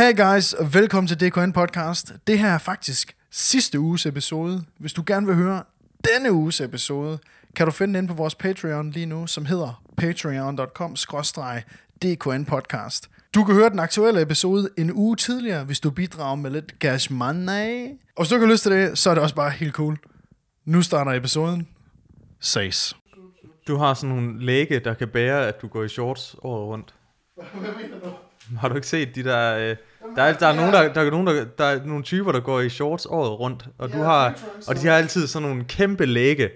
Hey guys, og velkommen til DKN Podcast. Det her er faktisk sidste uges episode. Hvis du gerne vil høre denne uges episode, kan du finde den inde på vores Patreon lige nu, som hedder patreon.com DKN Podcast. Du kan høre den aktuelle episode en uge tidligere, hvis du bidrager med lidt cash money. Og hvis du ikke har lyst til det, så er det også bare helt cool. Nu starter episoden. Ses. Du har sådan nogle læge, der kan bære, at du går i shorts året rundt. Hvad mener du? Har du ikke set de der... Øh, der, er, der, er nogen, der, der, er nogen, der, der er nogle typer, der går i shorts året rundt, og, du har, og de har altid sådan nogle kæmpe læge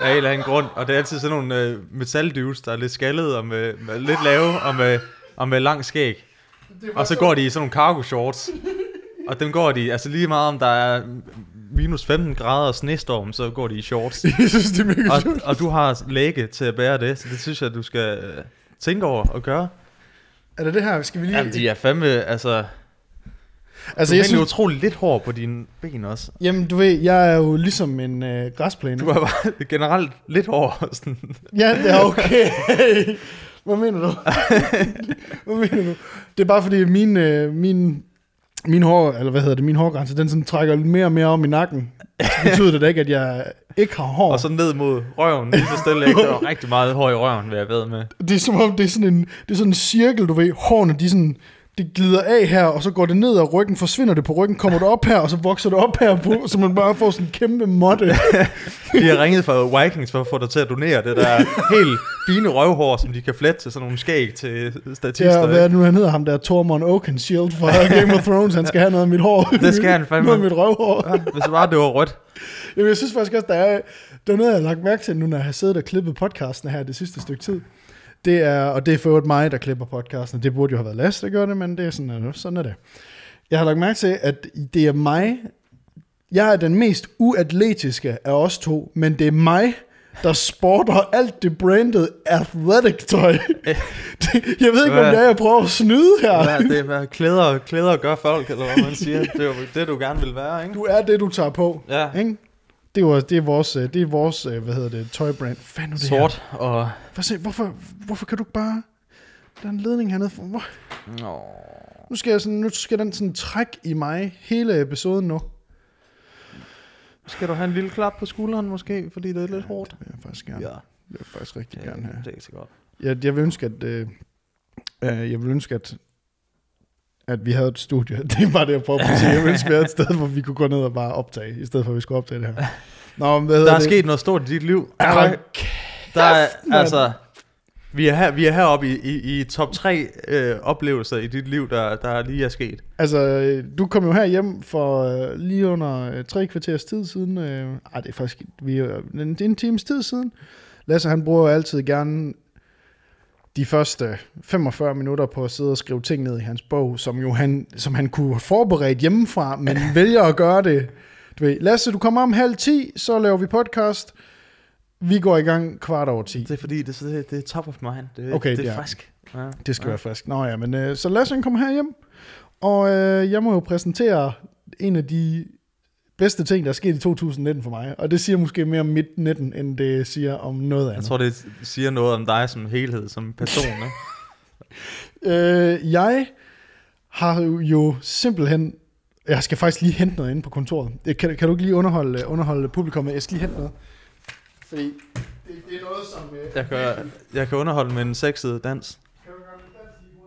af en eller anden grund, og det er altid sådan nogle øh, metaldudes, der er lidt skaldede og med, med lidt lave og med, og med lang skæg. Og så går de i sådan nogle cargo shorts, og dem går de, altså lige meget om der er minus 15 grader og snestorm, så går de i shorts. Jeg synes, det er mega og, og du har læge til at bære det, så det synes jeg, du skal øh, tænke over at gøre. Er det det her? Skal vi lige... Jamen, de er fandme, altså... altså, du jeg er synes... utrolig lidt hår på dine ben også. Jamen, du ved, jeg er jo ligesom en øh, græsplæne. Du har bare generelt lidt hår. Sådan. Ja, det er okay. Hvad mener du? hvad mener du? Det er bare fordi, min, øh, min, min hår, eller hvad hedder det, min hårgrænse, den sådan trækker mere og mere om i nakken. Så betyder det da ikke, at jeg ikke har hår. Og så ned mod røven, lige så stille. Ikke? Der var rigtig meget hår i røven, vil jeg ved med. Det er som om, det er sådan en, det er sådan en cirkel, du ved. Hårene, de sådan, det glider af her, og så går det ned ad ryggen, forsvinder det på ryggen, kommer det op her, og så vokser det op her på, så man bare får sådan en kæmpe måtte. De har ringet fra Vikings for at få dig til at donere det der helt fine røvhår, som de kan flette til sådan nogle skæg til statister. Ja, hvad er det nu, han hedder ham der, Tormund Oakenshield fra Game of Thrones, han skal have noget af mit hår. Det skal han fandme. Noget af mit røvhår. Ja, hvis bare det var rødt. Jamen, jeg synes faktisk også, der er, der er noget, jeg har lagt mærke til nu, når jeg har siddet og klippet podcasten her det sidste stykke tid. Det er, og det er for øvrigt mig, der klipper podcasten. Det burde jo have været Lasse, der gør det, men det er sådan, er, sådan er det. Jeg har lagt mærke til, at det er mig, jeg er den mest uatletiske af os to, men det er mig, der sporter alt det branded athletic tøj. Det, jeg ved ikke, om det er, jeg prøver at snyde her. Ja, det er hvad klæder, klæder gør folk, eller hvad man siger. Det er jo det, du gerne vil være, ikke? Du er det, du tager på. Ja. Ikke? Det, var, det, er vores, øh, det er vores, øh, hvad hedder det, tøjbrand. Fanden det her. Sort og... Hvad se, hvorfor, hvorfor kan du ikke bare... Der er en ledning hernede. For, hvor? Nå. Nu skal, jeg sådan, nu skal den sådan trække i mig hele episoden nu. Skal du have en lille klap på skulderen måske, fordi det er lidt hårdt? Det vil jeg faktisk gerne. Ja, Det vil jeg faktisk rigtig ja gerne have. det er ikke så godt. Jeg, jeg vil ønske, at... Øh, øh, jeg vil ønske, at at vi havde et studie. Det er bare det, jeg prøver på at sige. Jeg vil ønske, at vi havde et sted, hvor vi kunne gå ned og bare optage, i stedet for, at vi skulle optage det her. Nå, men hvad Der er det? sket noget stort i dit liv. Ja, Der, der er, altså, vi er, her, vi er heroppe i, i, i top 3 øh, oplevelser i dit liv, der, der lige er sket. Altså, øh, du kom jo her hjem for øh, lige under øh, tre kvarters tid siden. Øh, ej, det er faktisk vi er, en, en times tid siden. Lasse, han bruger jo altid gerne de første 45 minutter på at sidde og skrive ting ned i hans bog, som jo han, som han kunne have forberedt hjemmefra, men vælger at gøre det. Du ved, Lasse, du kommer om halv 10, så laver vi podcast. Vi går i gang kvart over 10. Det er fordi, det, det, det er top of mind. Det, Okay, det det er er- frisk. Ja. Det skal ja. være frisk. Nå ja, men øh, så Lasse han kommer her hjem, og øh, jeg må jo præsentere en af de bedste ting, der er sket i 2019 for mig. Og det siger måske mere om mit 19, end det siger om noget andet. Jeg tror, det siger noget om dig som helhed, som person. Øh, jeg har jo simpelthen... Jeg skal faktisk lige hente noget inde på kontoret. Det- Kan, kan du ikke lige underholde, underholde publikum? med? Jeg skal lige hente noget. Fordi det, det er noget, som... Øh, Jeg kan, jeg kan underholde med en sexet dans. Kan du gøre det dansk lige?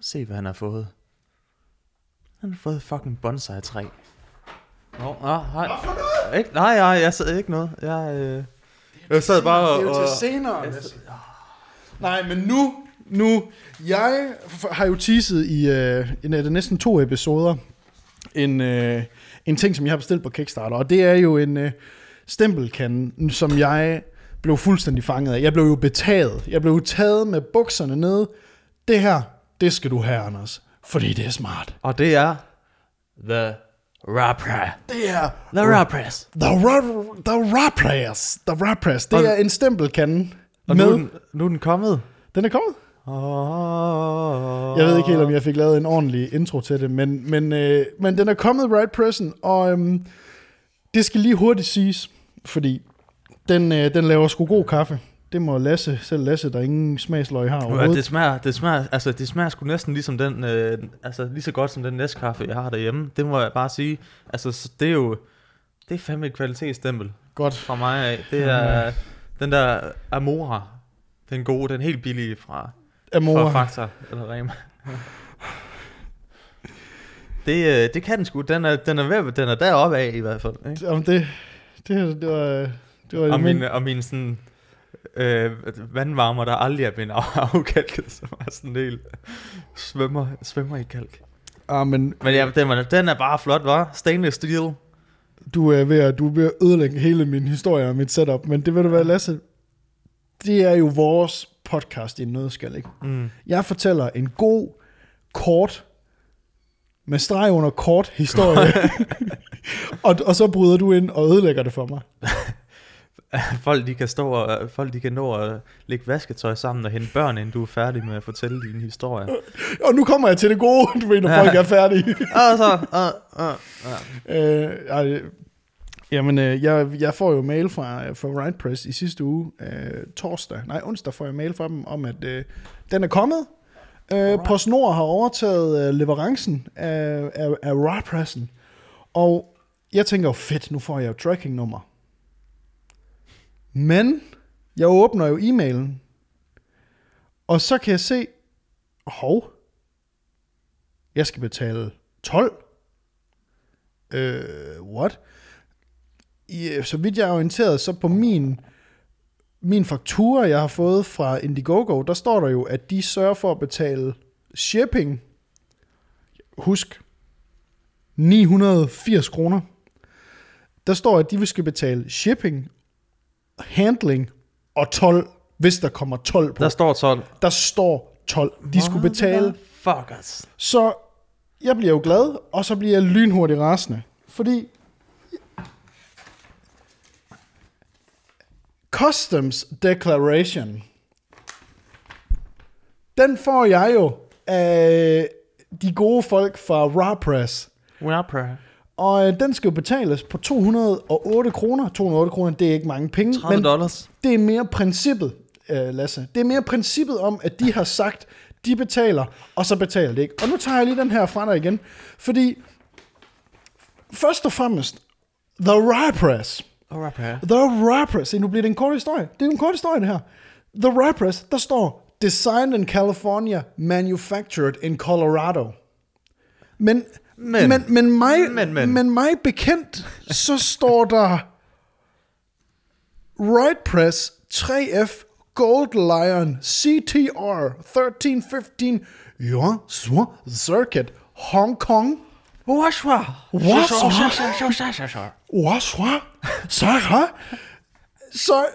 Se, hvad han har fået. Han har fået fucking bonsai-træ. Nå, nå, hej. Ikke, nej, nej, jeg sad ikke noget. Jeg, øh, jeg sad bare og... Det er jo til senere. Lasse. Nej, men nu, nu, jeg har jo teaset i øh, en af de næsten to episoder, en, øh, en ting, som jeg har bestilt på Kickstarter, og det er jo en øh, stempelkande, som jeg blev fuldstændig fanget af. Jeg blev jo betaget. Jeg blev jo taget med bukserne ned. Det her, det skal du have, Anders, fordi det er smart. Og det er... The Rapra. Det er The Rapras. The, ra- the Rappress. The Rappress. Det Og- er en stempelkande Og med... nu er, den, nu er den kommet. Den er kommet. Jeg ved ikke helt, om jeg fik lavet en ordentlig intro til det, men, men, øh, men den er kommet right present, og øhm, det skal lige hurtigt siges, fordi den, øh, den laver sgu god kaffe. Det må Lasse, selv Lasse, der ingen smagsløg har Ja, overhovedet. det smager, det smager, altså det smager sgu næsten ligesom den, øh, altså lige så godt som den næstkaffe, jeg har derhjemme. Det må jeg bare sige. Altså så det er jo, det er fandme et kvalitetsstempel Godt. fra mig af. Det er den der Amora, den gode, den helt billige fra, fra Amor. Fakta eller Rema. Det, øh, det kan den sgu. Den er, den er, ved, den er deroppe af i hvert fald. Ikke? Om det, det, det var... Det var Og min, og min sådan, øh, vandvarmer, der aldrig er blevet af- afkalket, som er sådan helt svømmer, svømmer i kalk. ah, men Men ja, den, var- den er bare flot, var Stainless steel. du er, ved at, du er ved at ødelægge hele min historie og mit setup, men det vil du være, Lasse. Det er jo vores podcast i en nødskal, ikke? Mm. Jeg fortæller en god, kort, med streg under kort historie, og, og så bryder du ind og ødelægger det for mig. Folk, de kan stå og, folk, de kan nå at lægge vasketøj sammen og hente børn, inden du er færdig med at fortælle din historie. Og nu kommer jeg til det gode, du ved, når folk er færdige. og så, uh, uh, uh. Øh, ej, jamen, øh, jeg, jeg får jo mail fra, fra WritePress i sidste uge, øh, torsdag, nej onsdag får jeg mail fra dem om, at øh, den er kommet. Øh, PostNord har overtaget øh, leverancen af, af, af WritePressen, og jeg tænker jo, fedt, nu får jeg jo tracking-nummer. Men jeg åbner jo e-mailen, og så kan jeg se, hov, jeg skal betale 12 Øh, what? I, øh, så vidt jeg er orienteret, så på min, min faktura, jeg har fået fra Indiegogo, der står der jo, at de sørger for at betale shipping. Husk, 980 kroner. Der står, at de vil skal betale shipping, handling og 12, hvis der kommer 12 på. Der står 12. Der står 12. De skulle betale Fuckers. så jeg bliver jo glad, og så bliver jeg lynhurtigt rasende. Fordi Customs Declaration, den får jeg jo af de gode folk fra RAWPress. Rapper. Og øh, den skal jo betales på 208 kroner. 208 kroner, det er ikke mange penge. 30 men dollars. det er mere princippet, øh, Lasse. Det er mere princippet om, at de har sagt, de betaler, og så betaler det ikke. Og nu tager jeg lige den her fra dig igen. Fordi, først og fremmest, The Rypress. Rapper. The Rypress. Se, nu bliver det en kort historie. Det er en kort historie, det her. The Rypress, der står, Designed in California, manufactured in Colorado. Men, Men- men, men, mig, men- men. men mig bekendt, så står der Right Press 3F Gold Lion CTR 1315 Yuan Swan Circuit Hong Kong Washwa. Washwa. Washwa Sarah Så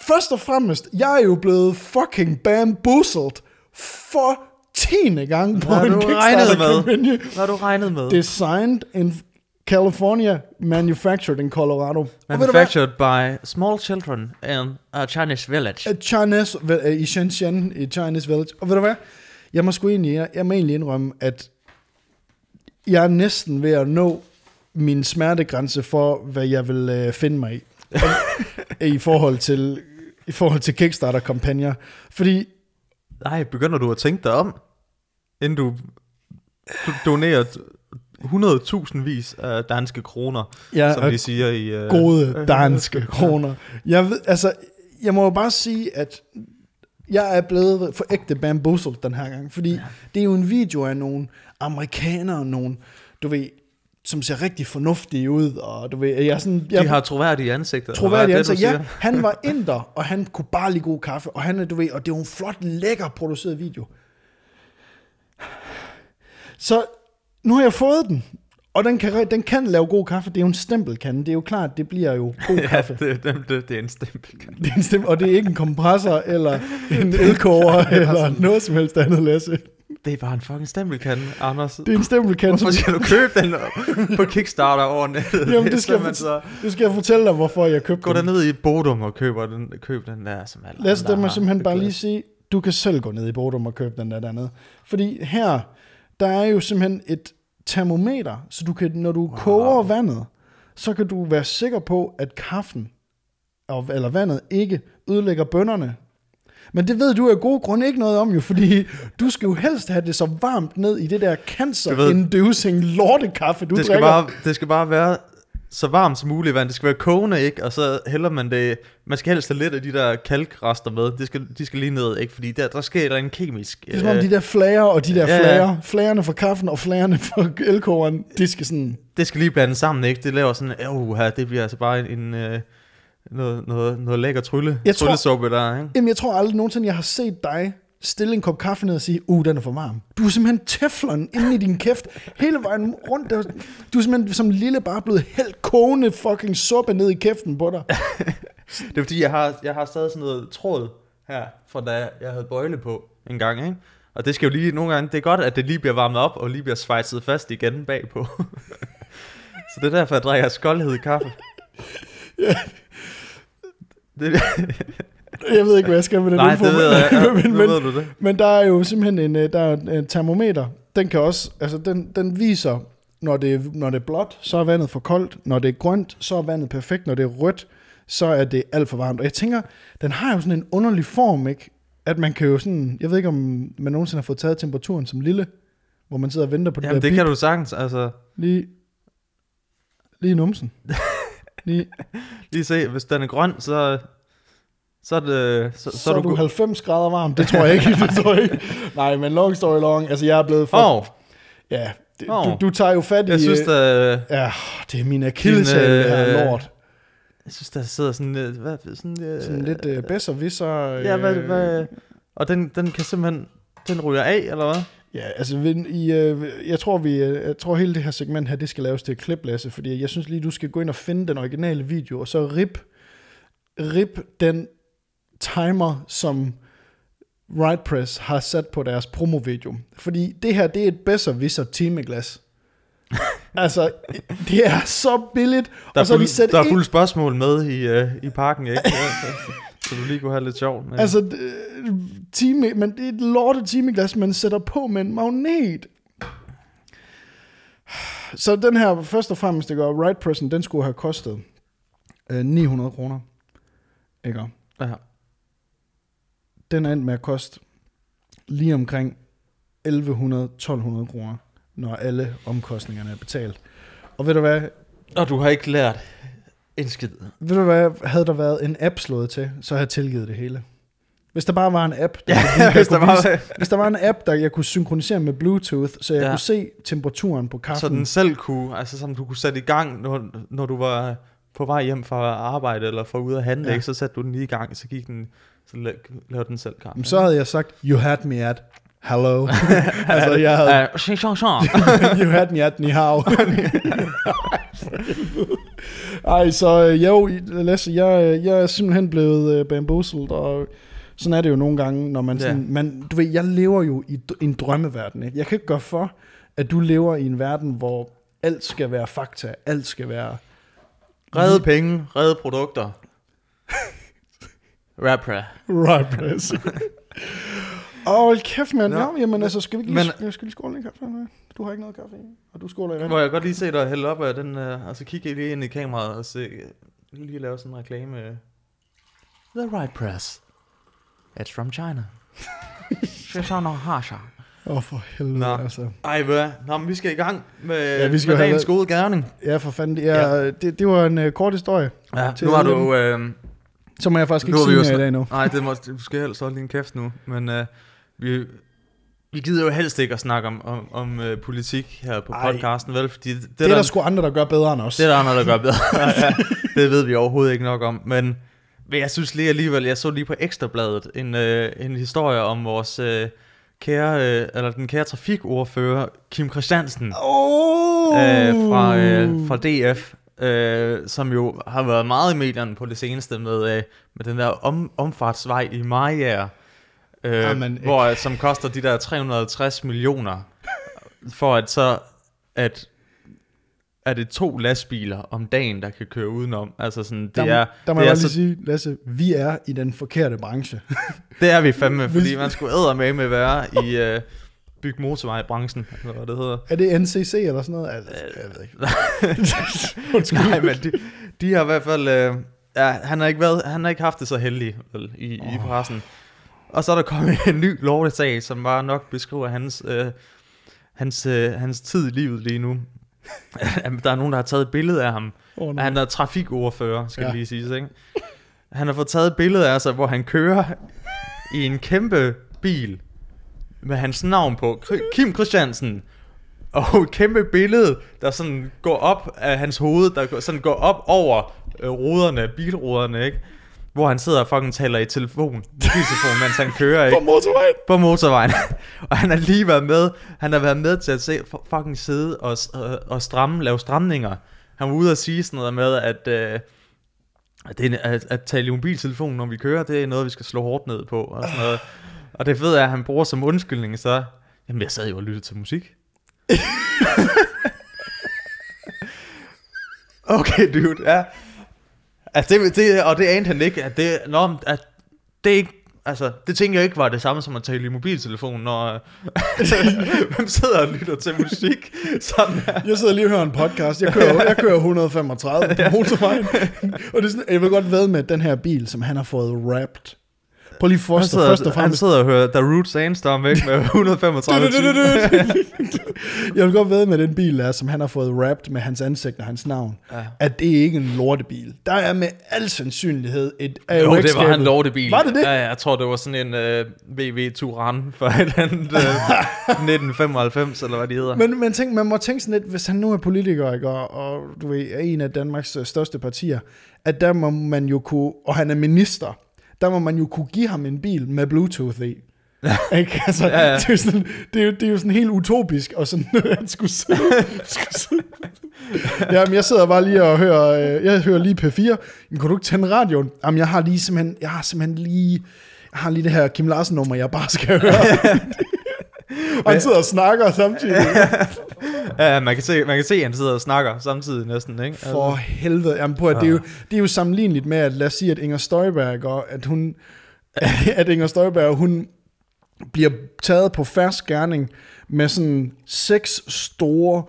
først og fremmest Jeg er jo blevet fucking bamboozled For tiende gang på Hvad en du regnet Kickstarter-kampagne med? Hvad har du regnet med? Designed in California Manufactured in Colorado? Manufactured by small children in a Chinese village. A Chinese, i Shenzhen, i Chinese Village. Og ved du hvad? Jeg må sgu egentlig, jeg, jeg må egentlig indrømme, at jeg er næsten ved at nå min smertegrænse for, hvad jeg vil øh, finde mig i. I forhold til, i forhold til Kickstarter-kampagner. Fordi, Nej, begynder du at tænke dig om, inden du, donerer 100.000 vis af danske kroner, Ja, som de siger i... Uh, gode danske kroner. Jeg ved, altså, jeg må jo bare sige, at jeg er blevet for ægte bamboozled den her gang, fordi ja. det er jo en video af nogle amerikanere, nogle, du ved, som ser rigtig fornuftige ud, og du ved, jeg er sådan, jeg De har troværdige ansigter. eller troværdig hvad er det, ansigt. du Ja, han var inder, og han kunne bare lide god kaffe, og han er, du ved, og det er jo en flot, lækker produceret video. Så nu har jeg fået den, og den kan, den kan lave god kaffe. Det er jo en stempelkande. Det er jo klart, det bliver jo god Ja, kaffe. det, det, det, det er en stempel. Det er en stempel, og det er ikke en kompressor, eller en elkoger, eller noget som helst andet, Lasse. Det er bare en fucking stempelkande, Anders. Det er en stempelkande. Hvorfor skal du købe den på Kickstarter over nettet? Jamen, det skal, jeg, så det skal jeg fortælle dig, hvorfor jeg købte den. der ned i Bodum og køber den, køb den der, som alle Lasse, andre det må simpelthen bare lige sige, du kan selv gå ned i Bodum og købe den der dernede. Fordi her, der er jo simpelthen et termometer, så du kan, når du wow. koger vandet, så kan du være sikker på, at kaffen eller vandet ikke ødelægger bønderne. Men det ved du af gode grunde ikke noget om jo, fordi du skal jo helst have det så varmt ned i det der cancer-inducing lortekaffe, du det skal, drikker. bare, det skal bare være så varmt som muligt vand. Det skal være kogende, ikke? Og så hælder man det... Man skal helst have lidt af de der kalkrester med. Det skal, de skal lige ned, ikke? Fordi der, der sker der en kemisk... Det er som om de der flager og de der Ja, flager, flagerne for kaffen og flagerne for elkogeren, de skal sådan... det skal lige blande sammen, ikke? Det laver sådan... Her, det bliver altså bare en... en øh, noget, noget, noget lækker trylle, Jeg tror- tryllesuppe der, ikke? Jamen, jeg tror aldrig nogensinde, jeg har set dig stille en kop kaffe ned og sige, uh, den er for varm. Du er simpelthen teflon inde i din kæft, hele vejen rundt. Der. Du er simpelthen som lille bare blevet helt kogende fucking suppe ned i kæften på dig. Det er fordi, jeg har, jeg har stadig sådan noget tråd her, fra da jeg havde bøjle på en gang, ikke? Og det skal jo lige, nogle gange, det er godt, at det lige bliver varmet op, og lige bliver svejset fast igen bagpå. Så det er derfor, jeg drikker skoldhed kaffe. Det, Jeg ved ikke, hvad jeg skal med den nej, info. det ved jeg. Ja, men, men, ved du det. men der er jo simpelthen en, øh, der er en termometer. Den kan også, altså den, den viser, når det, når det er blåt, så er vandet for koldt. Når det er grønt, så er vandet perfekt. Når det er rødt, så er det alt for varmt. Og jeg tænker, den har jo sådan en underlig form, ikke? At man kan jo sådan, jeg ved ikke, om man nogensinde har fået taget temperaturen som lille, hvor man sidder og venter på det Jamen, der det kan bip. du sagtens, altså. Lige, lige numsen. Lige, Lige se, hvis den er grøn, så, så er det... Så, så, så er du 90 grader varm. Det tror jeg ikke. det tror jeg ikke. Nej, men long story long. Altså, jeg er blevet for... Oh, Ja, det, Åh. du, du tager jo fat i... jeg synes, øh, der, Ja, det er min akilleshæl, Din, det her øh, lort. jeg synes, der sidder sådan, øh, hvad, sådan, øh, Sådan lidt øh, bedre visser. Øh, Ja, hvad, hvad, og den, den kan simpelthen, den ryger af, eller hvad? Ja, altså, i, øh, jeg tror, vi, øh, jeg tror hele det her segment her, det skal laves til et klip, Lasse, fordi jeg synes lige, du skal gå ind og finde den originale video, og så rip, rip den timer, som Right Press har sat på deres promovideo. Fordi det her, det er et bedre visser timeglas. altså, det er så billigt, Der er, og så de fuld, sat der er fuld spørgsmål med i, uh, i parken, ikke? Så, du lige kunne have lidt sjovt. Men, Altså, øh, time, men det er et lortet timeglas, man sætter på med en magnet. Så den her, først og fremmest, det gør, right person, den skulle have kostet øh, 900 kroner. Ikke? ja. Den er endt med at koste lige omkring 1100-1200 kroner, når alle omkostningerne er betalt. Og ved du hvad, Og du har ikke lært en skid. ved du hvad, havde der været en app slået til, så havde jeg tilgivet det hele. Hvis der bare var en app, der, kunne, der hvis der kunne var, vise, hvis der var en app, der jeg kunne synkronisere med Bluetooth, så jeg ja. Ja. kunne se temperaturen på kaffen. så den selv kunne, altså som du kunne sætte i gang, når, når du var på vej hjem fra arbejde, eller fra ude at handle, Ja. ja. ikke? så satte du den lige i gang, så gik den, så la- lavede den selv. Jamen, så havde jeg sagt, you had me at hello. altså, jeg havde, shong. you had me at ni hao. Ej, så øh, jo, Lasse, jeg, øh, jeg er simpelthen blevet øh, bamboozled, og sådan er det jo nogle gange, når man sådan, man, du ved, jeg lever jo i en drømmeverden, ikke? Jeg kan ikke gøre for, at du lever i en verden, hvor alt skal være fakta, alt skal være... Redde penge, redde produkter. Rapper. Right, press. Åh, hold kæft, mand. Nå. Ja, jamen altså, skal vi ikke lige, Men- men, skal vi lige skåle en kaffe? Du har ikke noget kaffe i, og du skåler i vand. Må jeg godt lige se dig hælde op af den, uh, og så kigge lige ind i kameraet og se, lige lave sådan en reklame. The right press. It's from China. Shoshana Hasha. Åh, oh, for helvede, Nå. altså. Ej, hvad? Nå, men vi skal i gang med, Ja, ja, vi skal med dagens gode gerning. Ja, for fanden. Det, er, ja. det, det var en uh, kort historie. Ja, Til nu har du... Øh, Så må jeg faktisk ikke sige mere i dag nu. nej, det må, du skal helst holde din kæft nu. Men øh, vi, vi gider jo helst ikke at snakke om, om, om øh, politik her på Ej. podcasten, vel? Fordi det, Det er der sgu andre, der gør bedre end os. Det er der andre, der gør bedre. ja, det ved vi overhovedet ikke nok om. Men, men jeg synes lige alligevel, jeg så lige på Ekstrabladet en, øh, en historie om vores øh, kære, øh, eller den kære trafikordfører, Kim Christiansen, Oh! øh, fra, øh, fra DF, øh, som jo har været meget i medierne på det seneste med, øh, med den der om, omfartsvej i Mariager, øh, Jamen, ikke. hvor, som koster de der 350 millioner, for at så, at er det to lastbiler om dagen, der kan køre udenom. Altså sådan, det der, er, der må det jeg er, lige så, sige, Lasse, vi er i den forkerte branche. det er vi fandme, fordi man skulle æde med med være i øh, byg motorvej-branchen, eller hvad det hedder. er det NCC eller sådan noget? Altså, jeg ved ikke. Nej, men de, de har i hvert fald... Øh, Ja, han har ikke, været, han har ikke haft det så heldigt vel, i, oh. i pressen. Og så er der kommet en ny lortesag, som bare nok beskriver hans, øh, hans, øh, hans tid i livet lige nu. der er nogen, der har taget et billede af ham. Oh, no. Han er trafikordfører, skal ja. lige sige. Ikke? Han har fået taget et billede af sig, hvor han kører i en kæmpe bil med hans navn på. Kim Christiansen. Og et kæmpe billede, der sådan går op af hans hoved, der sådan går op over øh, ruderne, bilruderne, ikke? Hvor han sidder og fucking taler i telefon, mobiltelefon, mens han kører, ikke? På motorvejen. På motorvejen. og han har lige været med, han har været med til at se, fucking sidde og, og, og stramme, lave stramninger. Han var ude og sige sådan noget med, at, øh, at, det, at, at tale i mobiltelefon, når vi kører, det er noget, vi skal slå hårdt ned på. Og, sådan noget. Og det ved jeg, at han bruger som undskyldning, så jamen, jeg sad jo og lyttede til musik. okay, dude, ja. Altså, det, det, og det anede han ikke, at det, nå, at det ikke, altså, det tænker jeg ikke var det samme som at tale i mobiltelefon, når, hvem sidder og lytter til musik? Sådan her. Jeg sidder lige og hører en podcast, jeg kører, jeg kører 135 på motorvejen, og det er sådan, jeg vil godt ved med, at den her bil, som han har fået wrapped, Prøv lige først, sidder, først og fremmest. Han sidder og hører The Root Sandstorm væk med 135 Jeg vil godt ved med den bil, der, som han har fået wrapped med hans ansigt og hans navn, ja. at det ikke er en lortebil. Der er med al sandsynlighed et AOX Jo, det var en lortebil. Var det det? Ja, jeg tror, det var sådan en øh, VW Touran for et eller andet uh, 1995, eller hvad de hedder. Men, men tænk, man må tænke sådan lidt, hvis han nu er politiker, ikke, og, og du ved, er en af Danmarks øh, største partier, at der må man jo kunne, og han er minister, der må man jo kunne give ham en bil med Bluetooth i. ikke? Altså, ja, ja. Det, er sådan, det, er jo, det er jo sådan helt utopisk, og sådan, at skulle sidde, skulle sidde. Jamen, jeg sidder bare lige og hører, øh, jeg hører lige P4. Men kunne du ikke tænde radioen? Jamen, jeg har lige simpelthen, jeg har simpelthen lige, jeg har lige det her Kim Larsen nummer, jeg bare skal høre. Han sidder og snakker samtidig. ja, man kan, se, man kan se, at han sidder og snakker samtidig næsten. Ikke? For altså. helvede. Jamen, på, at det, er jo, det er jo sammenligneligt med, at lad os sige, at Inger Støjberg, og at hun, at Inger Støjberg, hun bliver taget på færds gerning med sådan seks store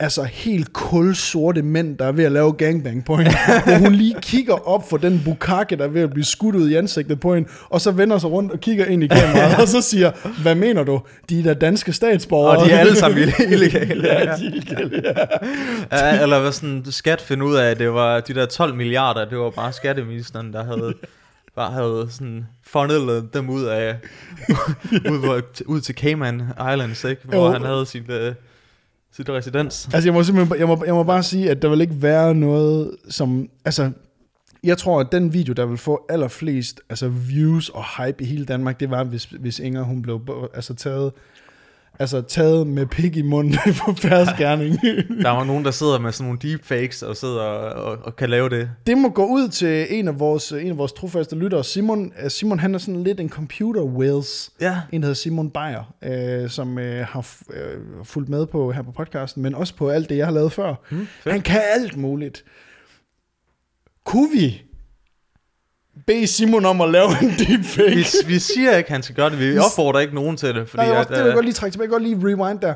altså helt kulsorte mænd, der er ved at lave gangbang på hende, hvor hun lige kigger op for den bukakke, der er ved at blive skudt ud i ansigtet på hende, og så vender sig rundt og kigger ind i kameraet, og så siger, hvad mener du? De er da danske statsborgere. Og de er alle sammen illegale. ja, de er illegale, ja. ja. Eller hvad sådan skat finde ud af, at det var de der 12 milliarder, det var bare skatteministeren, der havde bare havde sådan funneled dem ud af ud, ud til Cayman Islands, ikke? hvor jo. han havde sit, uh, sit residens. Altså jeg må simpelthen, jeg må, jeg må bare sige, at der vil ikke være noget, som, altså, jeg tror, at den video, der vil få allerflest altså views og hype i hele Danmark, det var, hvis, hvis Inger, hun blev altså, taget altså taget med pik i munden på færds gerning. der var nogen, der sidder med sådan nogle deepfakes og sidder og, og, kan lave det. Det må gå ud til en af vores, en af vores trofaste lyttere. Simon, øh, Simon han er sådan lidt en computer whiz. Ja. En, der hedder Simon Beyer, øh, som øh, har øh, fulgt med på her på podcasten, men også på alt det, jeg har lavet før. Mm, han kan alt muligt. Kunne vi bede Simon om at lave en deepfake. Vi, vi siger ikke, at han skal gøre det. Vi opfordrer ikke nogen til det. Fordi Nej, at, det vil jeg godt lige trække tilbage. Jeg godt lige rewind der.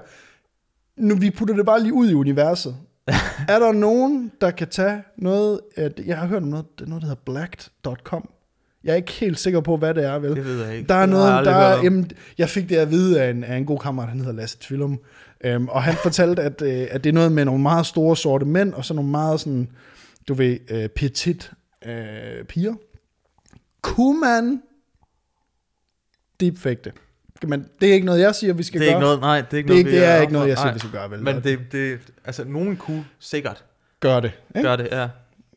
Nu, vi putter det bare lige ud i universet. er der nogen, der kan tage noget... At, jeg har hørt om noget, noget der hedder blacked.com. Jeg er ikke helt sikker på, hvad det er, vel? Det ved jeg ikke. Der er noget, jeg der er, jamen, jeg fik det at vide af en, af en god kammerat, han hedder Lasse Tvillum. Um, og han fortalte, at, uh, at det er noget med nogle meget store sorte mænd, og så nogle meget sådan, du ved, uh, petit uh, piger. Kunne man deepfake det? Man, det er ikke noget, jeg siger, vi skal det er gøre. Ikke noget, nej, det er ikke det, noget, det er ikke noget, jeg siger, nej. vi skal gøre. Vel? Men det, det, altså, nogen kunne sikkert gøre det. Ikke? Gør det, ja.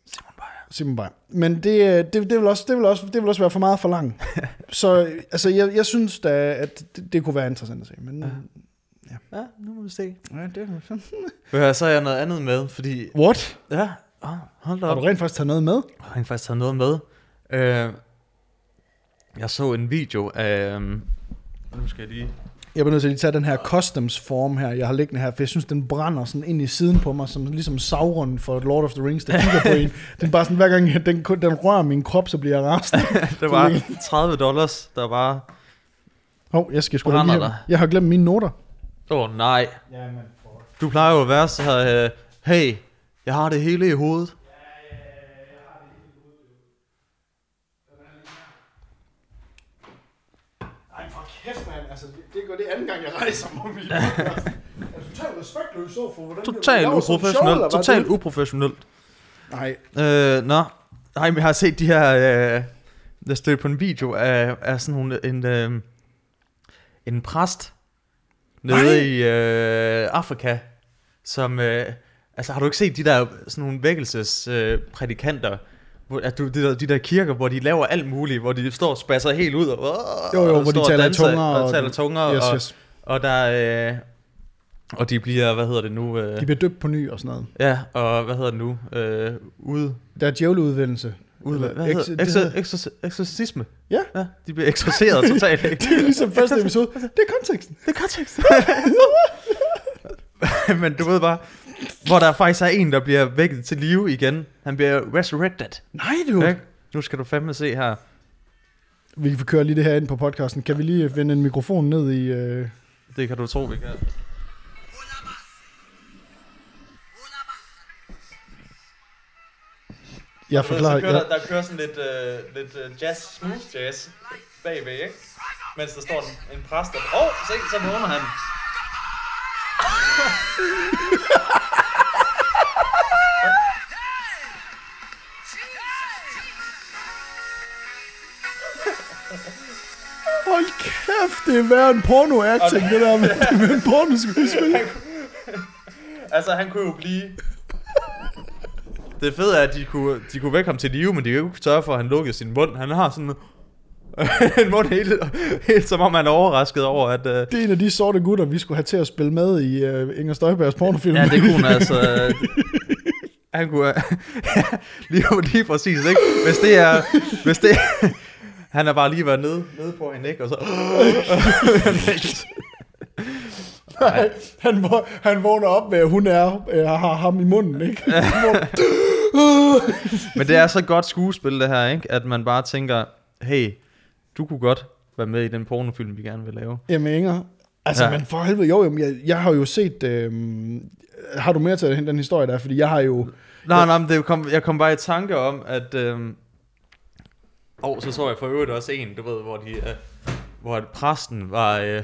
Simon Beyer. Simon Beyer. Men det, det, det, vil også, det, vil også, det vil også være for meget for langt. så altså, jeg, jeg synes da, at det, det kunne være interessant at se. Men, ja. Ja. ja, nu må vi se. Ja, det er så har jeg noget andet med, fordi... What? Ja, oh, hold da op. Har du rent faktisk taget noget med? Jeg har rent faktisk taget noget med. Øh, jeg så en video af... Um, nu skal jeg lige... Jeg bliver nødt til at tage den her customs form her, jeg har liggende her, for jeg synes, den brænder sådan ind i siden på mig, som ligesom Sauron for Lord of the Rings, der kigger på en. Den bare sådan, hver gang den, den rører min krop, så bliver jeg rasende. det var 30 dollars, der bare... Hov, oh, jeg skal sgu lige her. Jeg har glemt mine noter. Åh oh, nej. Du plejer jo at være så her, uh, hey, jeg har det hele i hovedet. Anden gang, jeg rejser mig i podcast. Totalt respektløs så for, hvordan Totalt uprofessionelt. Totalt uprofessionelt. Nej, Øh, nå. Nej, men jeg har set de her... Øh, der stødte på en video af, af sådan nogle, en, øh, en præst nede Nej. i øh, Afrika, som... Øh, altså, har du ikke set de der sådan nogle vækkelsesprædikanter, øh, at du, de, der, de der kirker, hvor de laver alt muligt, hvor de står og spasser helt ud, og, Jo, jo, og hvor de taler danser, tunger, og, og- taler tunger, yes, og, yes. og der... Øh, og de bliver, hvad hedder det nu? Øh, De bliver døbt på ny og sådan noget. ja, og hvad hedder det nu? Øh, ude Der er djævleudvendelse. ud, Eller hvad ex- hedder Exor. Ja. ja. De bliver eksorceret totalt. Det er ligesom første episode. Det er konteksten. det er kontekst. Men du ved bare, hvor der faktisk er en, der bliver vækket til live igen. Han bliver resurrected. Nej, du. Ikke? Nu skal du fandme se her. Vi kan køre lige det her ind på podcasten. Kan vi lige vende en mikrofon ned i... Øh... Det kan du tro, vi kan. Jeg forklarer... så kører Jeg... der, der kører sådan lidt, uh, lidt uh, jazz, smooth jazz bagved, ikke? Mens der står en, en præst, der... Åh, oh, se, så vågner han. kæft, det er værre en porno-acting, det der med, med en porno-skuespil. Altså, han kunne jo blive... Det fede er, at de kunne, de kunne vække ham til live, men de jo ikke sørge for, at han lukkede sin mund. Han har sådan en mund helt, helt som om han er overrasket over, at... Uh, Det er en af de sorte gutter, vi skulle have til at spille med i uh, Inger Støjbergs pornofilm. ja, det kunne altså... Han kunne... lige, lige præcis, ikke? Hvis det er... Hvis det han har bare lige været nede, nede på hende, ikke? Og så... Nej, han, vå- han vågner op med, at hun er, øh, har ham i munden, ikke? Men det er så godt skuespil, det her, ikke? At man bare tænker, hey, du kunne godt være med i den pornofilm, vi gerne vil lave. Jamen Inger, altså Ja. men for helvede, jo, jeg, jeg har jo set, øh, har du mere til den, den historie der, fordi jeg har jo, Nej, nej, men det kom, jeg kom bare i tanke om, at... Øhm, og så så jeg for øvrigt også en, du ved, hvor, de, øh, hvor præsten var, øh,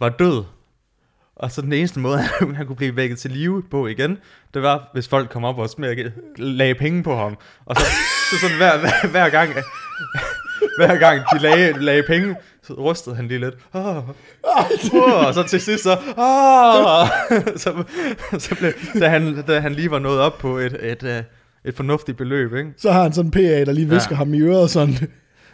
var død. Og så den eneste måde, han, han kunne blive vækket til live på igen, det var, hvis folk kom op og smækkede, lagde penge på ham. Og så, så sådan hver, hver, hver gang, hver gang de lagde, lagde penge, så rystede han lige lidt. Oh, oh, og så til sidst så, oh, så, så blev, da, han, da han lige var nået op på et, et, et, fornuftigt beløb, ikke? så har han sådan en PA, der lige visker Ja. ja. ham i øret sådan,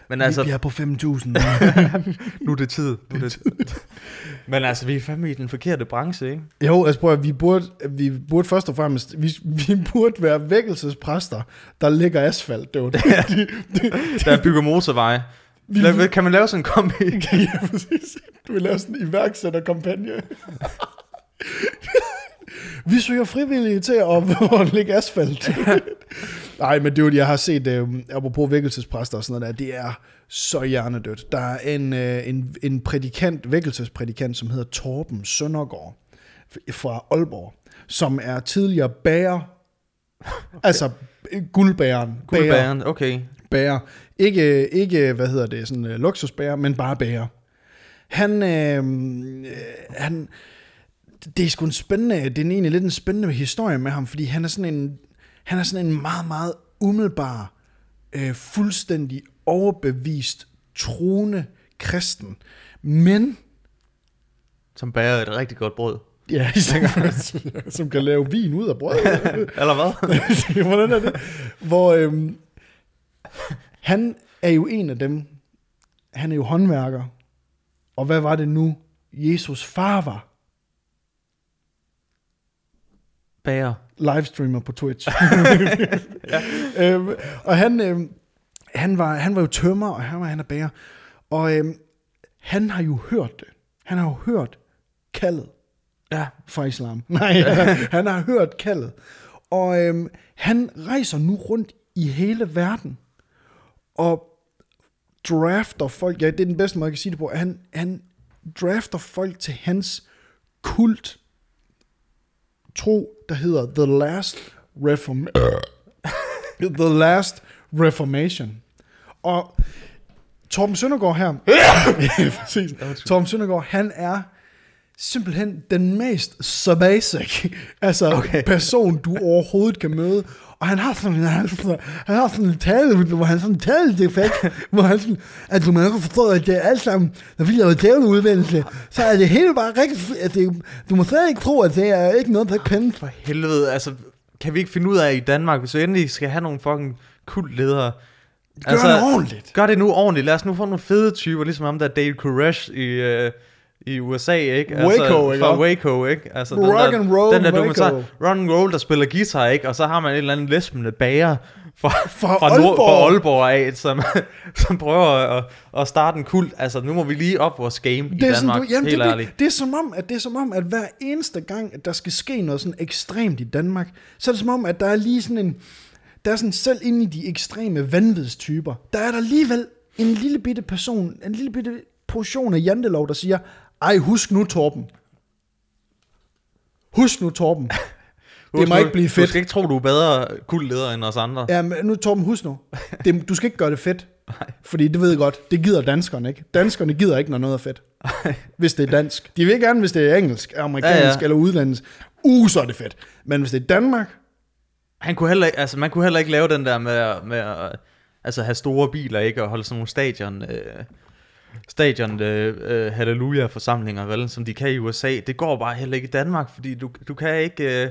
Men altså, vi er på 5.000. nu er det tid. Nu er det tid. Men altså, vi er fandme i den forkerte branche, ikke? jo, altså prøv at, vi burde, vi burde først og fremmest, vi, vi burde være vækkelsespræster, der lægger asfalt, det var det. Der bygger motorveje. La- Kan man lave sådan en kombi? ja, præcis. Du vil lave sådan en iværksætterkampagne. Vi søger frivillige til at, at lægge asfalt. Nej, men det er jo, jeg har set, øh, apropos vækkelsespræster og sådan noget der, det er så hjernedødt. Der er en, øh, en, en prædikant, vækkelsesprædikant, som hedder Torben Søndergaard fra Aalborg, som er tidligere bager, altså øh, guldbæren. bager Guldbæren, okay. bager. Ikke, ikke hvad hedder det, sådan uh, luksusbager, men bare bager. Han, øh, øh, han, det er sgu en spændende, det er egentlig lidt en spændende historie med ham, fordi han er sådan en, han er sådan en meget, meget umiddelbar, øh, fuldstændig overbevist, troende kristen. Men, Som bager et rigtig godt brød. ja, som kan lave vin ud af brød. Eller hvad? Hvordan er det? Hvor øhm, han er jo en af dem, han er jo håndværker. Og hvad var det nu, Jesus far var? Bager. Livestreamer på Twitch. ja. øhm, og han, øhm, han, var, han var jo tømmer, og han var han er bager. Og øhm, han har jo hørt det. Han har jo hørt kaldet Ja. fra islam. Nej, han har hørt kaldet. Og øhm, han rejser nu rundt i hele verden og drafter folk. Ja, det er den bedste måde, jeg kan sige det på. Han, han drafter folk til hans kult tro, der hedder The Last Reform The Last Reformation. Og Torben Søndergaard her, ja, præcis. Torben Søndergaard, han er simpelthen den mest so basic altså. Okay. person, du overhovedet kan møde. Og han har sådan, han sådan, han har sådan en tale, hvor han sådan tale det fakt, hvor han sådan, at du man kan forstå, at det er alt sammen, når vi laver djævleudvendelse, så er det hele bare rigtig, at det, du må slet ikke tro, at det er ikke noget, der kan. For helvede, altså, kan vi ikke finde ud af i Danmark, hvis vi endelig skal have nogle fucking kultledere, Gør altså, det ordentligt. Gør det nu ordentligt. Lad os nu få nogle fede typer, ligesom ham der Dave Koresh i, øh, i USA, ikke? Waco, altså, ikke? Fra Waco, ikke? Altså, Rock den der, and roll den der Waco. dokumentar, rock and roll, der spiller guitar, ikke? Og så har man en eller anden lesbende bager fra, Fra fra, Nord, Aalborg. fra Aalborg af, som, som prøver at, at starte en kult. Altså, nu må vi lige op vores game i Det er, Danmark, sådan, du, jamen, helt det, ærligt. det, det, er som om, at det er som om, at hver eneste gang, at der skal ske noget sådan ekstremt i Danmark, så er det som om, at der er lige sådan en, der er sådan selv inde i de ekstreme vanvidstyper, der er der alligevel en lille bitte person, en lille bitte portion af jantelov, der siger, ej, husk nu, Torben. Husk nu, Torben. Det Husk må nu, ikke blive Du fedt. skal ikke tro, du er bedre kultleder end os andre. Ja, men nu Torben, husk nu. Det, du skal ikke gøre det fedt. Fordi det ved jeg godt, det gider danskerne ikke. Danskerne gider ikke, når noget er fedt. Hvis det er dansk. De vil gerne, hvis det er engelsk, amerikansk Ja, ja, eller udlandsk. Uh, så er det fedt. Men hvis det er Danmark, Han kunne heller, ikke- altså, man kunne heller ikke lave den der med, med at altså, have store biler, ikke? Og holde sådan nogle stadion, øh, stadion øh, øh, halleluja-forsamlinger, vel? Som de kan i USA. Det går bare heller ikke i Danmark, fordi du, du kan ikke... Øh,